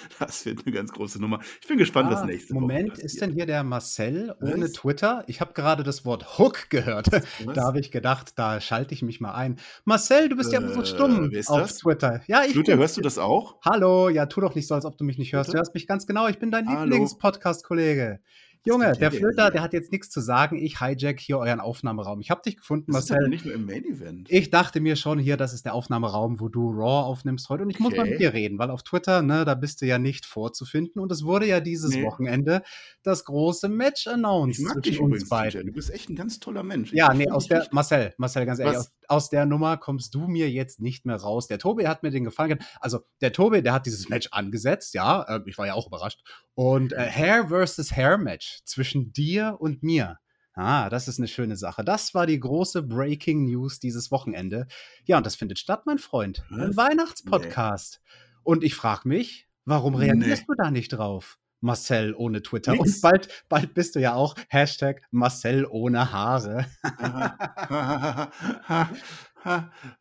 *laughs*
Das wird eine ganz große Nummer. Ich bin gespannt, was
Ah,
nächste Woche
Moment,
passiert.
ist denn hier der Marcel ohne
Was?
Twitter? Ich habe gerade das Wort Hook gehört.
Was? *laughs*
Da habe ich gedacht, da schalte ich mich mal ein. Marcel, du bist ja immer so
Äh,
stumm auf
das?
Twitter. Ja, ich
Luther, hörst du das auch?
Hallo, ja, tu doch nicht so, als ob du mich nicht hörst. Du
Bitte?
hörst mich ganz genau. Ich bin dein. Lieblings-Podcast-Kollege. Junge, der
hier?
der hat jetzt nichts zu sagen. Ich hijack hier euren Aufnahmeraum. Ich habe dich gefunden,
Das ist aber
Marcel.
nicht nur im Main Event.
Ich dachte mir schon hier, das ist der Aufnahmeraum, wo du Raw aufnimmst heute. Und ich muss mal
Okay.
mit dir reden, weil auf Twitter, ne, da bist du ja nicht vorzufinden. Und es wurde ja dieses
Nee.
Wochenende das große Match
Ich
announced
mag dich
uns
übrigens,
beiden.
DJ. Du bist echt ein ganz toller Mensch. Ich-
Ja,
ich
nee, aus der, Marcel, Marcel, ganz ehrlich, aus, aus der Nummer kommst du mir jetzt nicht mehr raus. Der Tobi hat mir den Gefallen. Also, der Tobi, der hat dieses Match angesetzt, ja, äh, ich war ja auch überrascht. Und äh, Hair versus Hair Match zwischen dir und mir. Ah, das ist eine schöne Sache. Das war die große Breaking News dieses Wochenende. Ja, und das findet statt, mein Freund. Ein? Weihnachtspodcast. Und ich frage mich, warum reagierst
Nee.
du da nicht drauf? Marcel ohne Twitter.
Nix.
Und bald, bald bist du ja auch Hashtag Marcel ohne Haare. *laughs*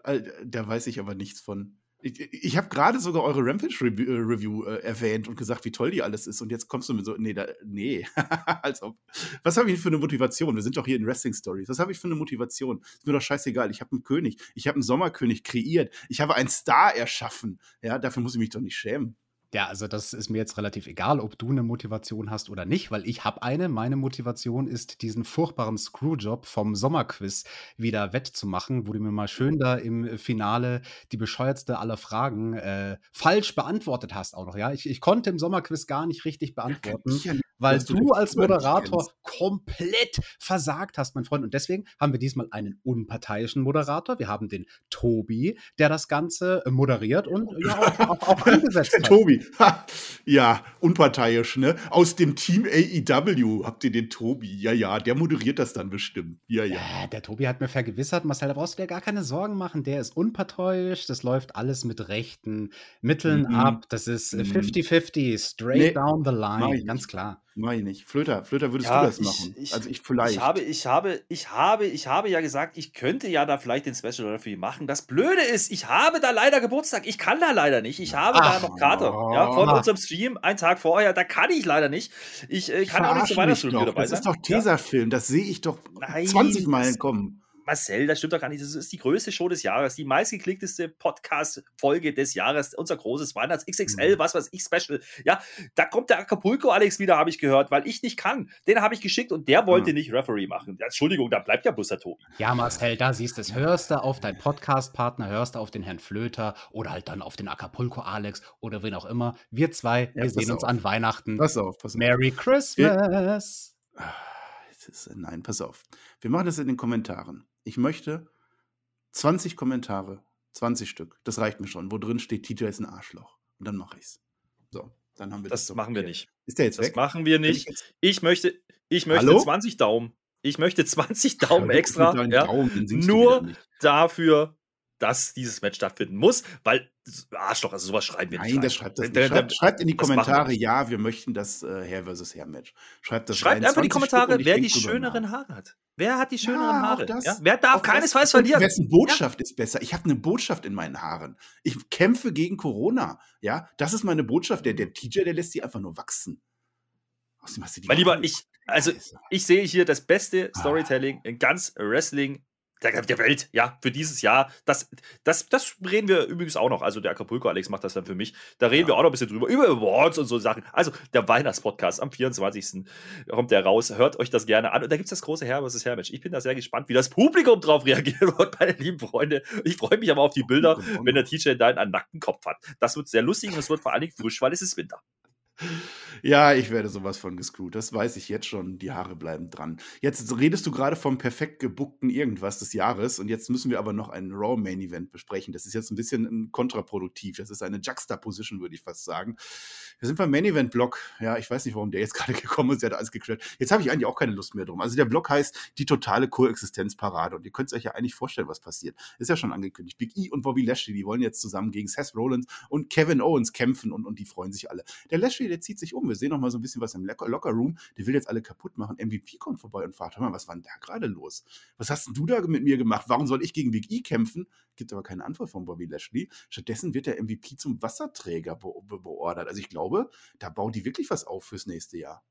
Äh, da weiß ich aber nichts von. Ich, ich habe gerade sogar eure Rampage Review, äh, Review äh, erwähnt und gesagt, wie toll die alles ist. Und jetzt kommst du mir so, nee, da, nee. *laughs* Als ob. Was habe ich für eine Motivation? Wir sind doch hier in Wrestling Stories. Was habe ich für eine Motivation? Ist mir doch scheißegal. Ich habe einen König. Ich habe einen Sommerkönig kreiert. Ich habe einen Star erschaffen. Ja, dafür muss ich mich doch nicht schämen.
Ja, also das ist mir jetzt relativ egal, ob du eine Motivation hast oder nicht, weil ich habe eine. Meine Motivation ist, diesen furchtbaren Screwjob vom Sommerquiz wieder wettzumachen, wo du mir mal schön da im Finale die bescheuertste aller Fragen äh, falsch beantwortet hast auch noch. Ja, ich, ich konnte im Sommerquiz gar nicht richtig beantworten,
ja
weil
du
du als Moderator komplett versagt hast, mein Freund. Und deswegen haben wir diesmal einen unparteiischen Moderator. Wir haben den Tobi, der das Ganze äh, moderiert und ja auch, *laughs* auch, auch angesetzt hat.
Tobi. Ja, unparteiisch, ne? Aus dem Team AEW habt ihr den Tobi. Ja, ja, der moderiert das dann bestimmt. Ja, ja.
Ja, der Tobi hat mir vergewissert, Marcel, da brauchst du dir gar keine Sorgen machen. Der ist unparteiisch, das läuft alles mit rechten Mitteln
Mhm.
ab. Das ist äh,
Mhm.
50-50, straight
Nee,
down the line,
ich
ganz klar.
Mach ich nicht. Flöter, Flöter, würdest
Ja,
du das machen?
ich-
also ich vielleicht.
Ich habe, ich habe, ich habe, ich habe ja gesagt, ich könnte ja da vielleicht den Special Referee machen. Das Blöde ist, ich habe da leider Geburtstag. Ich kann da leider nicht. Ich habe
Ach.
da noch Karte. Ja, von unserem Stream, einen Tag vorher. Da kann ich leider nicht. Ich äh, kann auch nicht
mich
Weihnachtsreview
doch.
dabei
Das
sein.
ist doch? Tesafilm. Das sehe ich doch
Nein,
20 Mal
das-
kommen.
Marcel, das stimmt doch gar nicht. Das ist die größte Show des Jahres, die meistgeklickteste Podcast-Folge des Jahres, unser großes Weihnachts-XXL,
Mhm.
was weiß ich, Special. Ja, da kommt der Acapulco Alex wieder, habe ich gehört, weil ich nicht kann. Den habe ich geschickt und der wollte
Mhm.
nicht Referee machen. Ja, Entschuldigung, da bleibt ja der Tobi.
Ja, Marcel, da siehst du es. Hörst du auf deinen Podcast-Partner, hörst du auf den Herrn Flöter oder halt dann auf den Acapulco Alex oder wen auch immer. Wir zwei, wir
pass
sehen uns
auf.
an Weihnachten.
Pass auf, pass auf.
Merry Christmas!
Ah, jetzt ist- Nein, pass auf. Wir machen das in den Kommentaren. Ich möchte 20 Kommentare, 20 Stück. Das reicht mir schon. Wo drin steht, TJ ist ein Arschloch. Und dann mache ich's. So, dann haben wir das.
Das
doch
machen wir nicht.
Ist der jetzt
Das
weg?
machen wir nicht. Ich möchte, ich möchte
Hallo?
20 Daumen. Ich möchte 20
Hör
Daumen
auf
extra. Ja,
Daumen,
nur dafür, dass dieses Match stattfinden muss, weil Arschloch, also sowas schreiben wir nicht.
Nein, das schreibt das
Der-
nicht. Schreibt, schreibt in die
das wir
Kommentare,
nicht.
ja, wir möchten das äh, Hair versus Hair Match. Schreibt das
Schreibt
rein.
einfach in die
20 Stück
Kommentare, wer die schöneren. Haare hat. Wer hat die schöneren
Ja,
Haare?
das-
ja? Wer darf keinesfalls verlieren?
Wessen Botschaft ist besser? Ich habe eine Botschaft in meinen Haaren. Ich kämpfe gegen Corona. Ja, das ist meine Botschaft. Der, der TJ, der lässt die einfach nur wachsen. Außerdem hast du die
Mein Lieber, ich, also ich sehe hier das beste
Ah.
Storytelling in ganz Wrestling der, der Welt, ja, für dieses Jahr. Das, das, das reden wir übrigens auch noch. Also der Acapulco Alex macht das dann für mich. Da reden
Ja.
wir auch noch ein bisschen drüber, über Awards und so Sachen. Also der Weihnachtspodcast am 24. kommt der raus. Hört euch das gerne an. Und da gibt es das große Herr vs. Herr Match. Ich bin da sehr gespannt, wie das Publikum drauf reagieren wird, meine lieben Freunde. Ich freue mich aber auf die Bilder, wenn der da einen nackten Kopf hat. Das wird sehr lustig und es wird vor allen Dingen frisch, weil es ist Winter.
Ja, ich werde sowas von gescrewt. Das weiß ich jetzt schon. Die Haare bleiben dran. Jetzt redest du gerade vom perfekt gebuckten Irgendwas des Jahres und jetzt müssen wir aber noch ein Raw Main Event besprechen. Das ist jetzt ein bisschen ähm, kontraproduktiv. Das ist eine Juxtaposition, würde ich fast sagen. Wir sind beim Main Event Block. Ja, ich weiß nicht, warum der jetzt *laughs* gerade gekommen ist. Der hat alles geklärt. Jetzt habe ich eigentlich auch keine Lust mehr drum. Also der Block heißt die totale Koexistenzparade und ihr könnt euch ja eigentlich vorstellen, was passiert. Ist ja schon angekündigt. Big E und Bobby Lashley, die wollen jetzt zusammen gegen Seth Rollins und Kevin Owens kämpfen und, und die freuen sich alle. Der Lashley, der zieht sich um. Wir sehen noch mal so ein bisschen was im Locker, Locker Room. Der will jetzt alle kaputt machen. MVP kommt vorbei und fragt, hör mal, was war denn da gerade los? Was hast denn du da mit mir gemacht? Warum soll ich gegen Big E kämpfen? Gibt aber keine Antwort von Bobby Lashley. Stattdessen wird der MVP zum Wasserträger be be beordert. Also ich glaube, da bauen die wirklich was auf fürs nächste Jahr.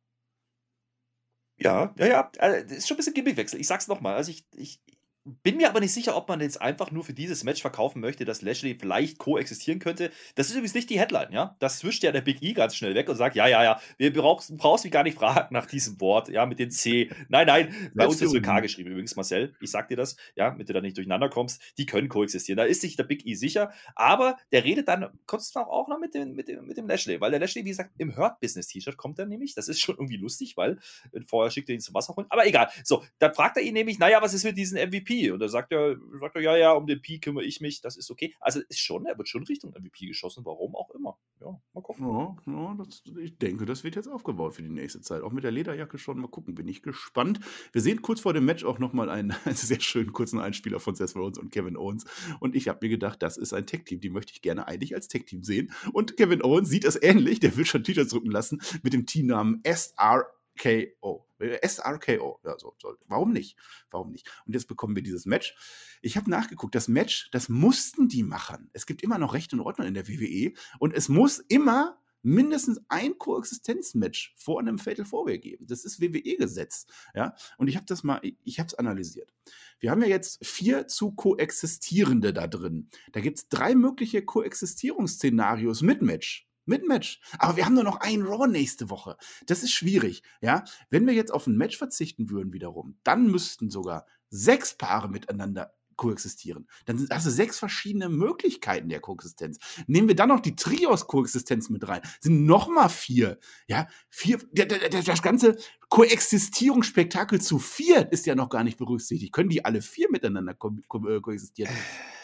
Ja, ja, ja. Äh, das ist schon ein bisschen Gimmickwechsel. Ich sag's nochmal. Also ich, ich, bin mir aber nicht sicher, ob man jetzt einfach nur für dieses Match verkaufen möchte, dass Lashley vielleicht koexistieren könnte. Das ist übrigens nicht die Headline, ja. Das wischt ja der Big E ganz schnell weg und sagt, ja, ja, ja, wir brauchst, brauchst mich gar nicht fragen nach diesem Wort, ja, mit dem C. Nein, nein, bei uns ist mit K geschrieben übrigens, Marcel. Ich sag dir das, ja, damit du da nicht durcheinander kommst. Die können koexistieren. Da ist sich der Big E sicher. Aber der redet dann kurz noch auch noch mit dem, mit dem, mit dem Lashley, weil der Lashley, wie gesagt, im Hurt-Business-T-Shirt kommt er nämlich. Das ist schon irgendwie lustig, weil äh, vorher schickt er ihn zum Wasser holen. Aber egal. So, dann fragt er ihn nämlich, naja, was ist mit diesem MVP? Und da sagt er, sagt er, ja, ja, um den P kümmere ich mich, das ist okay. Also ist schon, er wird schon Richtung MVP geschossen, warum auch immer. Ja,
mal gucken. Ja, ja das, ich denke, das wird jetzt aufgebaut für die nächste Zeit. Auch mit der Lederjacke schon. Mal gucken, bin ich gespannt. Wir sehen kurz vor dem Match auch nochmal einen, *laughs* einen sehr schönen kurzen Einspieler von Seth Rollins und Kevin Owens. Und ich habe mir gedacht, das ist ein Tech-Team, die möchte ich gerne eigentlich als Tech-Team sehen. Und Kevin Owens sieht das ähnlich, der will schon T-Shirts drücken lassen mit dem Teamnamen SR KO. SRKO. So, so. Warum nicht? Warum nicht? Und jetzt bekommen wir dieses Match. Ich habe nachgeguckt, das Match, das mussten die machen. Es gibt immer noch Recht und Ordnung in der WWE und es muss immer mindestens ein Koexistenzmatch vor einem Fatal Four geben. Das ist WWE-Gesetz. Ja? Und ich habe das mal, ich habe es analysiert. Wir haben ja jetzt vier zu koexistierende da drin. Da gibt es drei mögliche Koexistierungsszenarios mit Match mit Match. Aber wir haben nur noch ein Raw nächste Woche. Das ist schwierig, ja. Wenn wir jetzt auf ein Match verzichten würden wiederum, dann müssten sogar sechs Paare miteinander koexistieren. Dann hast du sechs verschiedene Möglichkeiten der Koexistenz. Nehmen wir dann noch die Trios-Koexistenz mit rein, sind noch mal vier. Ja, vier. Das ganze Koexistierungsspektakel zu vier ist ja noch gar nicht berücksichtigt. Können die alle vier miteinander ko ko äh, koexistieren?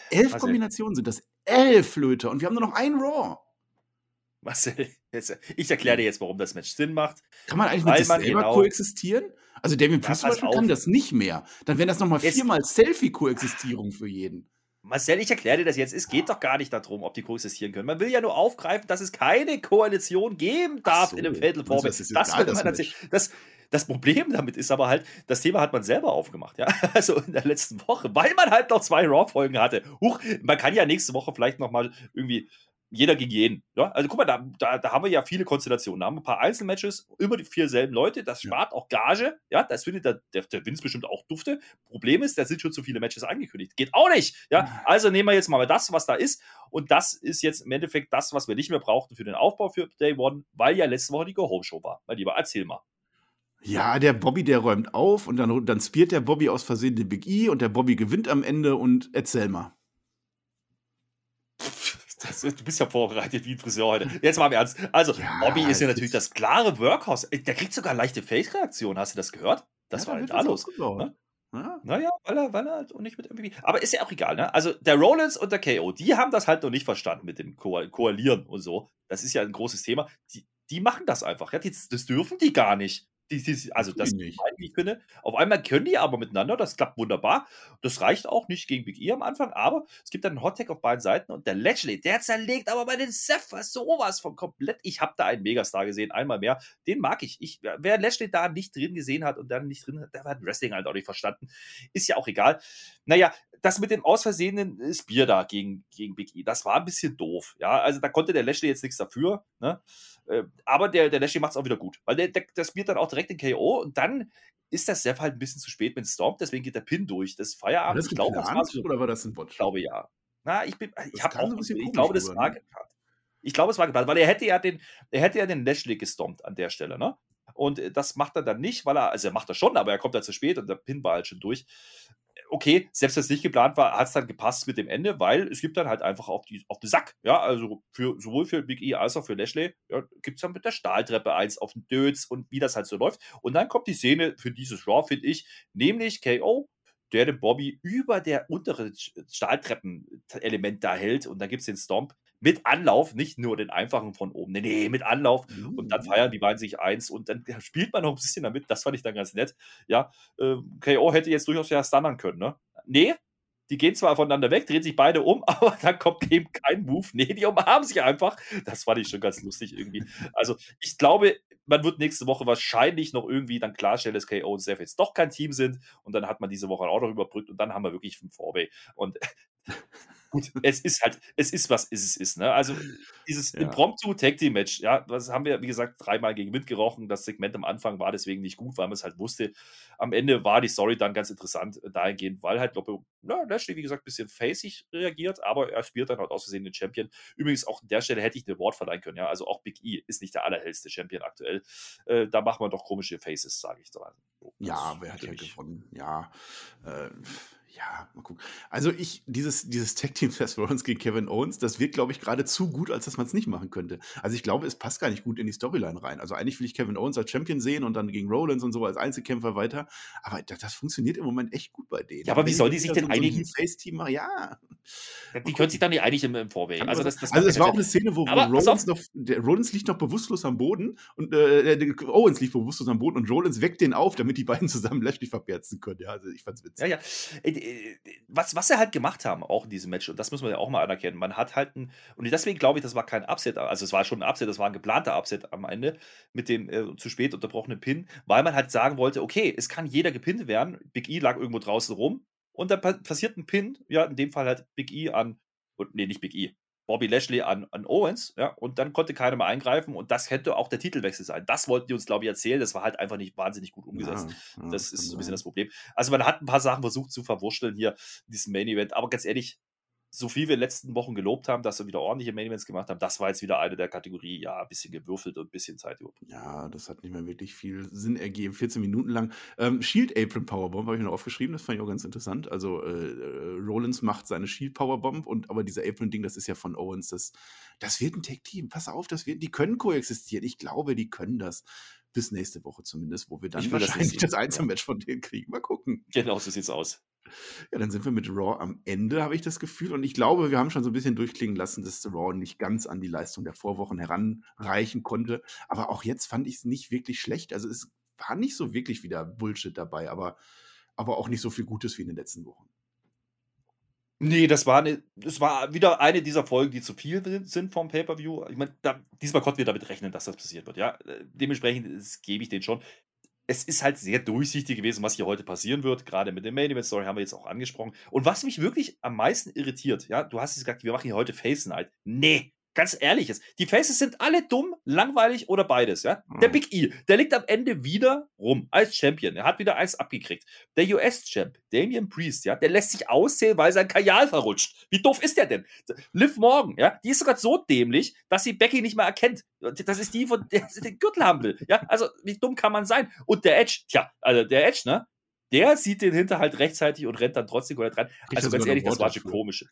Elf Kombinationen sind das. Elf Flöte. Und wir haben nur noch ein Raw.
Marcel, jetzt, ich erkläre dir jetzt, warum das Match Sinn macht.
Kann man eigentlich mit sich selber genau, koexistieren? Also Damien Priest ja, kann das nicht mehr. Dann wären das nochmal viermal Selfie-Koexistierung für jeden.
Marcel, ich erkläre dir das jetzt. Es geht doch gar nicht darum, ob die koexistieren können. Man will ja nur aufgreifen, dass es keine Koalition geben darf so. in einem Fatal Four. Das, das, das, das, das Problem damit ist aber halt, das Thema hat man selber aufgemacht, ja. *laughs* Also in der letzten Woche, weil man halt noch zwei Raw-Folgen hatte. Huch, man kann ja nächste Woche vielleicht nochmal irgendwie jeder gegen jeden. Ja? Also guck mal, da, da, da, haben wir ja viele Konstellationen. Da haben wir ein paar Einzelmatches, immer die vier selben Leute, das spart ja. auch Gage. Ja, das findet der, der, der Vince bestimmt auch dufte. Problem ist, da sind schon zu viele Matches angekündigt. Geht auch nicht. Ja, also nehmen wir jetzt mal das, was da ist. Und das ist jetzt im Endeffekt das, was wir nicht mehr brauchten für den Aufbau für Day One, weil ja letzte Woche die Go-Home-Show war. Mein Lieber, erzähl mal.
Ja, der Bobby, der räumt auf und dann, dann spielt der Bobby aus Versehen den Big E und der Bobby gewinnt am Ende und erzähl mal.
Das, du bist ja vorbereitet wie ein Friseur heute. Jetzt mal im Ernst. Also, ja, Bobby ist ja natürlich das klare Workhouse. Der kriegt sogar leichte Face-Reaktionen. Hast du das gehört? Das ja, war halt da los. Ne? Ja. Naja, weil er, weil er halt nicht mit MVP. Aber ist ja auch egal, ne? Also, der Rollins und der KO, die haben das halt noch nicht verstanden mit dem Ko Koalieren und so. Das ist ja ein großes Thema. Die, die machen das einfach. Ja, das, das dürfen die gar nicht. Die, die, also das, nicht. wie ich finde. Auf einmal können die aber miteinander, das klappt wunderbar. Das reicht auch nicht gegen Big E am Anfang, aber es gibt dann einen Hot Tag auf beiden Seiten und der Lashley, der zerlegt aber bei den Seth sowas von komplett. Ich habe da einen Megastar gesehen, einmal mehr. Den mag ich. ich. Wer Lashley da nicht drin gesehen hat und dann nicht drin hat, der hat Wrestling halt auch nicht verstanden. Ist ja auch egal. Naja, das mit dem aus Versehenen Spear da gegen, gegen Big E, das war ein bisschen doof. Ja, also da konnte der Lashley jetzt nichts dafür. Ne? Äh, aber der, der Lashley macht es auch wieder gut, weil der, der, der spielt dann auch direkt den KO und dann ist das Seth halt ein bisschen zu spät mit Storm, deswegen geht der Pin durch. Das Feierabend.
Das ich glaube, das war so, oder war das ein Bot?
Ich glaube ja. Na, ich bin, ich habe auch, ich glaube, das war ne? geplant. Ich glaube, es war geplant, weil er hätte ja den, er hätte ja den Lashley gestompt an der Stelle, ne? Und äh, das macht er dann nicht, weil er, also er macht das schon, aber er kommt da zu spät und der Pin war halt schon durch okay, selbst wenn es nicht geplant war, hat es dann gepasst mit dem Ende, weil es gibt dann halt einfach auf die, auf den Sack. Ja, also für, sowohl für Big E als auch für Lashley ja, gibt es dann mit der Stahltreppe eins auf den Dötz und wie das halt so läuft. Und dann kommt die Szene für dieses Raw, finde ich, nämlich KO, der den Bobby über der untere Stahltreppen-Element da hält und dann gibt es den Stomp mit Anlauf, nicht nur den einfachen von oben, nee, nee, mit Anlauf. Mhm. Und dann feiern die beiden sich eins und dann spielt man noch ein bisschen damit. Das fand ich dann ganz nett. Ja, äh, KO hätte jetzt durchaus ja stunnern können, ne? Nee, die gehen zwar voneinander weg, drehen sich beide um, *laughs* aber dann kommt eben kein Move. Nee, die umarmen sich einfach. Das fand ich schon ganz lustig irgendwie. Also, ich glaube, man wird nächste Woche wahrscheinlich noch irgendwie dann klarstellen, dass KO und Seth jetzt doch kein Team sind. Und dann hat man diese Woche auch noch überbrückt und dann haben wir wirklich fünf Vorway. Und *laughs* gut, *laughs* es ist halt, es ist was es ist, ne? Also dieses ja. Impromptu Tag Team Match, ja, das haben wir, wie gesagt, dreimal gegen Wind gerochen. Das Segment am Anfang war deswegen nicht gut, weil man es halt wusste. Am Ende war die Story dann ganz interessant äh, dahingehend, weil halt Loppe, na, Lashley, wie gesagt, ein bisschen facig reagiert, aber er spielt dann halt aus Versehen den Champion. Übrigens, auch an der Stelle hätte ich ein Award verleihen können, ja. Also auch Big E ist nicht der allerhellste Champion aktuell. Äh, da macht man doch komische Faces, sage ich da.
So, ja, wer hat ja gewonnen? Ja. Äh, ja, mal gucken. Also ich, dieses, dieses Tag-Team *laughs* Seth Rollins gegen Kevin Owens, das wirkt, glaube ich, gerade zu gut, als dass man es nicht machen könnte. Also ich glaube, es passt gar nicht gut in die Storyline rein. Also eigentlich will ich Kevin Owens als Champion sehen und dann gegen Rollins und so als Einzelkämpfer weiter. Aber das, das funktioniert im Moment echt gut bei denen.
Ja, aber wie soll die sich denn
so
einigen?
Face-Team ja.
Die können sich dann nicht einig im, im Vorweg.
Also, das, das also es war auch eine Szene, wo, wo Rollins noch, der Rollins liegt noch bewusstlos am Boden und äh, Owens liegt bewusstlos am Boden und Rollins weckt den auf, damit die beiden *laughs* zusammen Lashley verperzen können. Ja, also ich fand's witzig.
Ja, ja. Äh, was, was sie halt gemacht haben, auch in diesem Match, und das muss man ja auch mal anerkennen, man hat halt ein, und deswegen glaube ich, das war kein Upset, also es war schon ein Upset, das war ein geplanter Upset am Ende mit dem äh, zu spät unterbrochenen Pin, weil man halt sagen wollte, okay, es kann jeder gepinnt werden, Big E lag irgendwo draußen rum und dann passiert ein Pin, ja, in dem Fall halt Big E an, und, nee, nicht Big E, Bobby Lashley an, an Owens, ja, und dann konnte keiner mehr eingreifen und das hätte auch der Titelwechsel sein. Das wollten die uns, glaube ich, erzählen. Das war halt einfach nicht wahnsinnig gut umgesetzt. Ja, ja, das ist so ein bisschen das Problem. Also man hat ein paar Sachen versucht zu verwurschteln hier in diesem Main Event, aber ganz ehrlich, so viel wir in den letzten Wochen gelobt haben, dass wir wieder ordentliche Main Events gemacht haben, das war jetzt wieder eine der Kategorie, ja, ein bisschen gewürfelt und ein bisschen Zeit
überbrückt. Ja, das hat nicht mehr wirklich viel Sinn ergeben. 14 Minuten lang. Ähm, Shield Apron Powerbomb habe ich noch aufgeschrieben, das fand ich auch ganz interessant. Also äh, äh, Rollins macht seine Shield Powerbomb und aber dieser Apron-Ding, das ist ja von Owens, das, das wird ein Tag-Team. Pass auf, das wird, die können koexistieren. Ich glaube, die können das bis nächste Woche zumindest, wo wir dann wahrscheinlich das, das Einzelmatch von denen kriegen. Mal gucken.
Genau, so sieht's aus.
Ja, dann sind wir mit Raw am Ende, habe ich das Gefühl. Und ich glaube, wir haben schon so ein bisschen durchklingen lassen, dass Raw nicht ganz an die Leistung der Vorwochen heranreichen konnte. Aber auch jetzt fand ich es nicht wirklich schlecht. Also es war nicht so wirklich wieder Bullshit dabei, aber, aber auch nicht so viel Gutes wie in den letzten Wochen.
Nee, das war, eine, das war wieder eine dieser Folgen, die zu viel sind vom Pay-Per-View. Ich meine, diesmal konnten wir damit rechnen, dass das passiert wird. Ja, äh, dementsprechend gebe ich den schon es ist halt sehr durchsichtig gewesen, was hier heute passieren wird. Gerade mit der Main Event Story haben wir jetzt auch angesprochen. Und was mich wirklich am meisten irritiert, ja, du hast gesagt, wir machen hier heute Face Night. Nee, Ganz ehrlich jetzt. Die Faces sind alle dumm, langweilig oder beides, ja? Der mhm. Big E, der liegt am Ende wieder rum als Champion. Er hat wieder eins abgekriegt. Der US-Champ, Damian Priest, ja, der lässt sich auszählen, weil sein Kajal verrutscht. Wie doof ist der denn? Liv Morgan, ja, die ist sogar so dämlich, dass sie Becky nicht mehr erkennt. Das ist die, von *laughs* der den Gürtel haben will. Ja, also wie dumm kann man sein? Und der Edge, tja, also der Edge, ne? Der sieht den Hinterhalt rechtzeitig und rennt dann trotzdem dran. Also ganz ehrlich, das war schon komisch.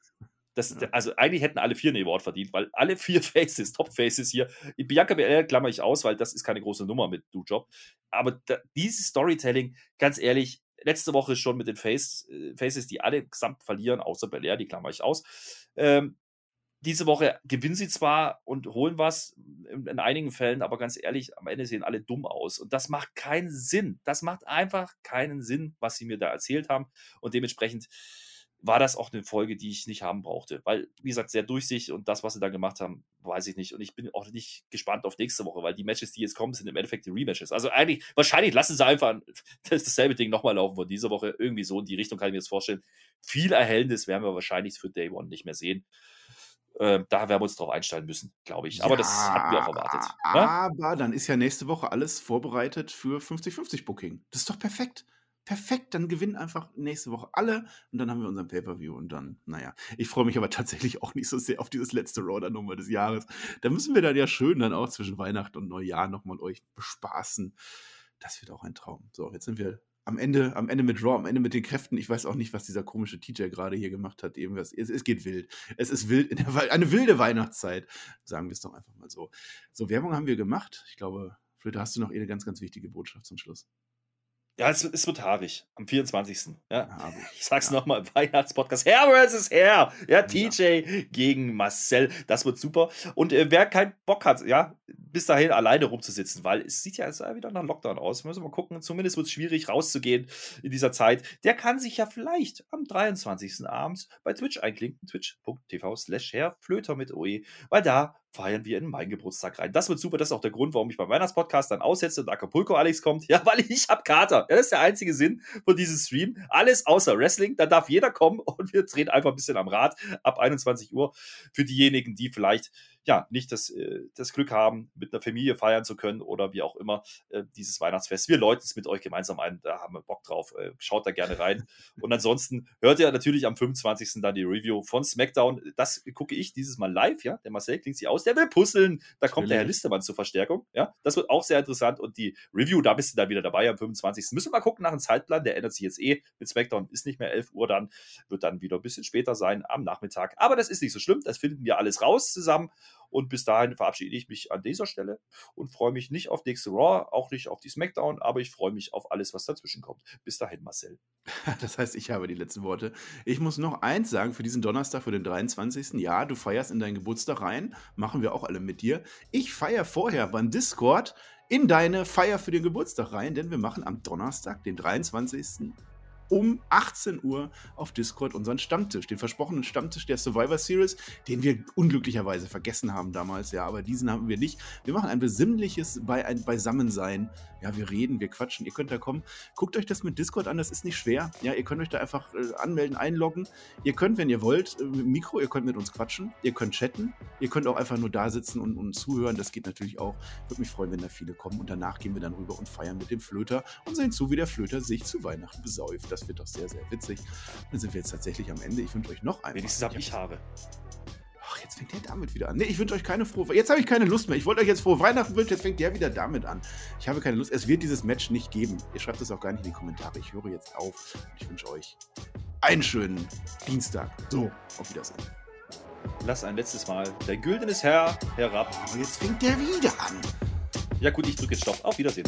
Das, ja. Also eigentlich hätten alle vier einen Award verdient, weil alle vier *laughs* Faces, Top-Faces hier, Bianca BL klammer ich aus, weil das ist keine große Nummer mit Du Job. Aber da, dieses Storytelling, ganz ehrlich, letzte Woche schon mit den Face, äh, Faces, die alle gesamt verlieren, außer Belair, die klammer ich aus. Ähm, diese Woche gewinnen sie zwar und holen was in, in, einigen Fällen, aber ganz ehrlich, am Ende sehen alle dumm aus. Und das macht keinen Sinn. Das macht einfach keinen Sinn, was sie mir da erzählt haben. Und dementsprechend war das auch eine Folge, die ich nicht haben brauchte. Weil, wie gesagt, sehr durchsichtig und das, was sie da gemacht haben, weiß ich nicht. Und ich bin auch nicht gespannt auf nächste Woche, weil die Matches, die jetzt kommen, sind im Endeffekt die Rematches. Also eigentlich, wahrscheinlich lassen sie einfach *laughs* dasselbe Ding nochmal laufen von dieser Woche. Irgendwie so in die Richtung kann ich mir das vorstellen. Viel Erhellendes werden wir wahrscheinlich für Day One nicht mehr sehen. Ähm, da werden wir uns drauf einstellen müssen, glaube ich. Aber ja, das hatten wir auch erwartet.
Ne? Aber dann ist ja nächste Woche alles vorbereitet für 50-50 Booking. Das ist doch perfekt perfekt, dann gewinnen einfach nächste Woche alle und dann haben wir unseren Pay-Per-View und dann, naja. Ich freue mich aber tatsächlich auch nicht so sehr auf dieses letzte Raw der Nummer des Jahres. Da müssen wir dann ja schön dann auch zwischen Weihnachten und Neujahr nochmal euch bespaßen. Das wird auch ein Traum. So, jetzt sind wir am Ende, am Ende mit Raw, am Ende mit den Kräften. Ich weiß auch nicht, was dieser komische TJ gerade hier gemacht hat. Irgendwas. Es, es geht wild. Es ist wild, eine wilde Weihnachtszeit. Sagen wir es doch einfach mal so. So, Werbung haben wir gemacht. Ich glaube, Flöte, hast du noch eine ganz, ganz wichtige Botschaft zum Schluss?
Ja, es, es wird haarig. Am 24. Ja. ich sag's ja. nochmal: Weihnachtspodcast. Herr versus Herr. Ja, TJ ja. gegen Marcel. Das wird super. Und äh, wer keinen Bock hat, ja, bis dahin alleine rumzusitzen, weil es sieht ja jetzt wieder nach Lockdown aus. Müssen wir mal gucken. Zumindest wird es schwierig, rauszugehen in dieser Zeit. Der kann sich ja vielleicht am 23. abends bei Twitch einklinken. Twitch.tv slash Herr Flöter mit OE, weil da feiern wir in meinen Geburtstag rein. Das wird super. Das ist auch der Grund, warum ich beim Weihnachtspodcast dann aussetze und Acapulco Alex kommt. *laughs* Ja, weil ich hab Kater. Ja, das ist der einzige Sinn von diesem Stream. Alles außer Wrestling. Da darf jeder kommen *laughs* und wir drehen einfach ein bisschen am Rad ab 21 Uhr für diejenigen, die vielleicht ja, nicht das, äh, das Glück haben, mit einer Familie feiern zu können oder wie auch immer äh, dieses Weihnachtsfest. Wir läuten es mit euch gemeinsam ein, da haben wir Bock drauf. Äh, schaut da gerne rein. Und ansonsten hört ihr natürlich am 25. dann die Review von SmackDown. Das gucke ich dieses Mal live, ja. Der Marcel klingt sich aus, der will puzzeln. Da kommt der Herr Listemann zur Verstärkung, ja. Das wird auch sehr interessant. Und die Review, da bist du dann wieder dabei am 25. Müssen wir mal gucken nach dem Zeitplan. Der ändert sich jetzt eh mit SmackDown. Ist nicht mehr 11 Uhr dann, wird dann wieder ein bisschen später sein am Nachmittag. Aber das ist nicht so schlimm. Das finden wir alles raus zusammen. Und bis dahin verabschiede ich mich an dieser Stelle und freue mich nicht auf nächste Raw, auch nicht auf die SmackDown, aber ich freue mich auf alles, was dazwischen kommt. Bis dahin, Marcel. *laughs*
Das heißt, ich habe die letzten Worte. Ich muss noch eins sagen für diesen Donnerstag, für den 23. Ja, du feierst in deinen Geburtstag rein. Machen wir auch alle mit dir. Ich feiere vorher beim Discord in deine Feier für den Geburtstag rein, denn wir machen am Donnerstag, den 23 um 18 Uhr auf Discord unseren Stammtisch, den versprochenen Stammtisch der Survivor Series, den wir unglücklicherweise vergessen haben damals, ja, aber diesen haben wir nicht. Wir machen ein besinnliches Be ein Beisammensein. Ja, wir reden, wir quatschen, ihr könnt da kommen. Guckt euch das mit Discord an, das ist nicht schwer. Ja, ihr könnt euch da einfach äh, anmelden, einloggen. Ihr könnt, wenn ihr wollt, äh, Mikro, ihr könnt mit uns quatschen, ihr könnt chatten, ihr könnt auch einfach nur da sitzen und, und zuhören, das geht natürlich auch. Würde mich freuen, wenn da viele kommen und danach gehen wir dann rüber und feiern mit dem Flöter und sehen zu, wie der Flöter sich zu Weihnachten besäuft. Das das wird doch sehr, sehr witzig. Dann sind wir jetzt tatsächlich am Ende. Ich wünsche euch noch
einen. Wenigstens habe ich Haare.
Ach, jetzt fängt der damit wieder an. Nee, ich wünsche euch keine frohe. Jetzt habe ich keine Lust mehr. Ich wollte euch jetzt frohe Weihnachten wünschen, jetzt fängt der wieder damit an. Ich habe keine Lust. Es wird dieses Match nicht geben. Ihr schreibt es auch gar nicht in die Kommentare. Ich höre jetzt auf. Ich wünsche euch einen schönen Dienstag. So, auf Wiedersehen.
Lass ein letztes Mal dein güldenes Herr herab.
Oh, jetzt fängt der wieder an.
Ja gut, ich drücke jetzt Stopp. Auf Wiedersehen.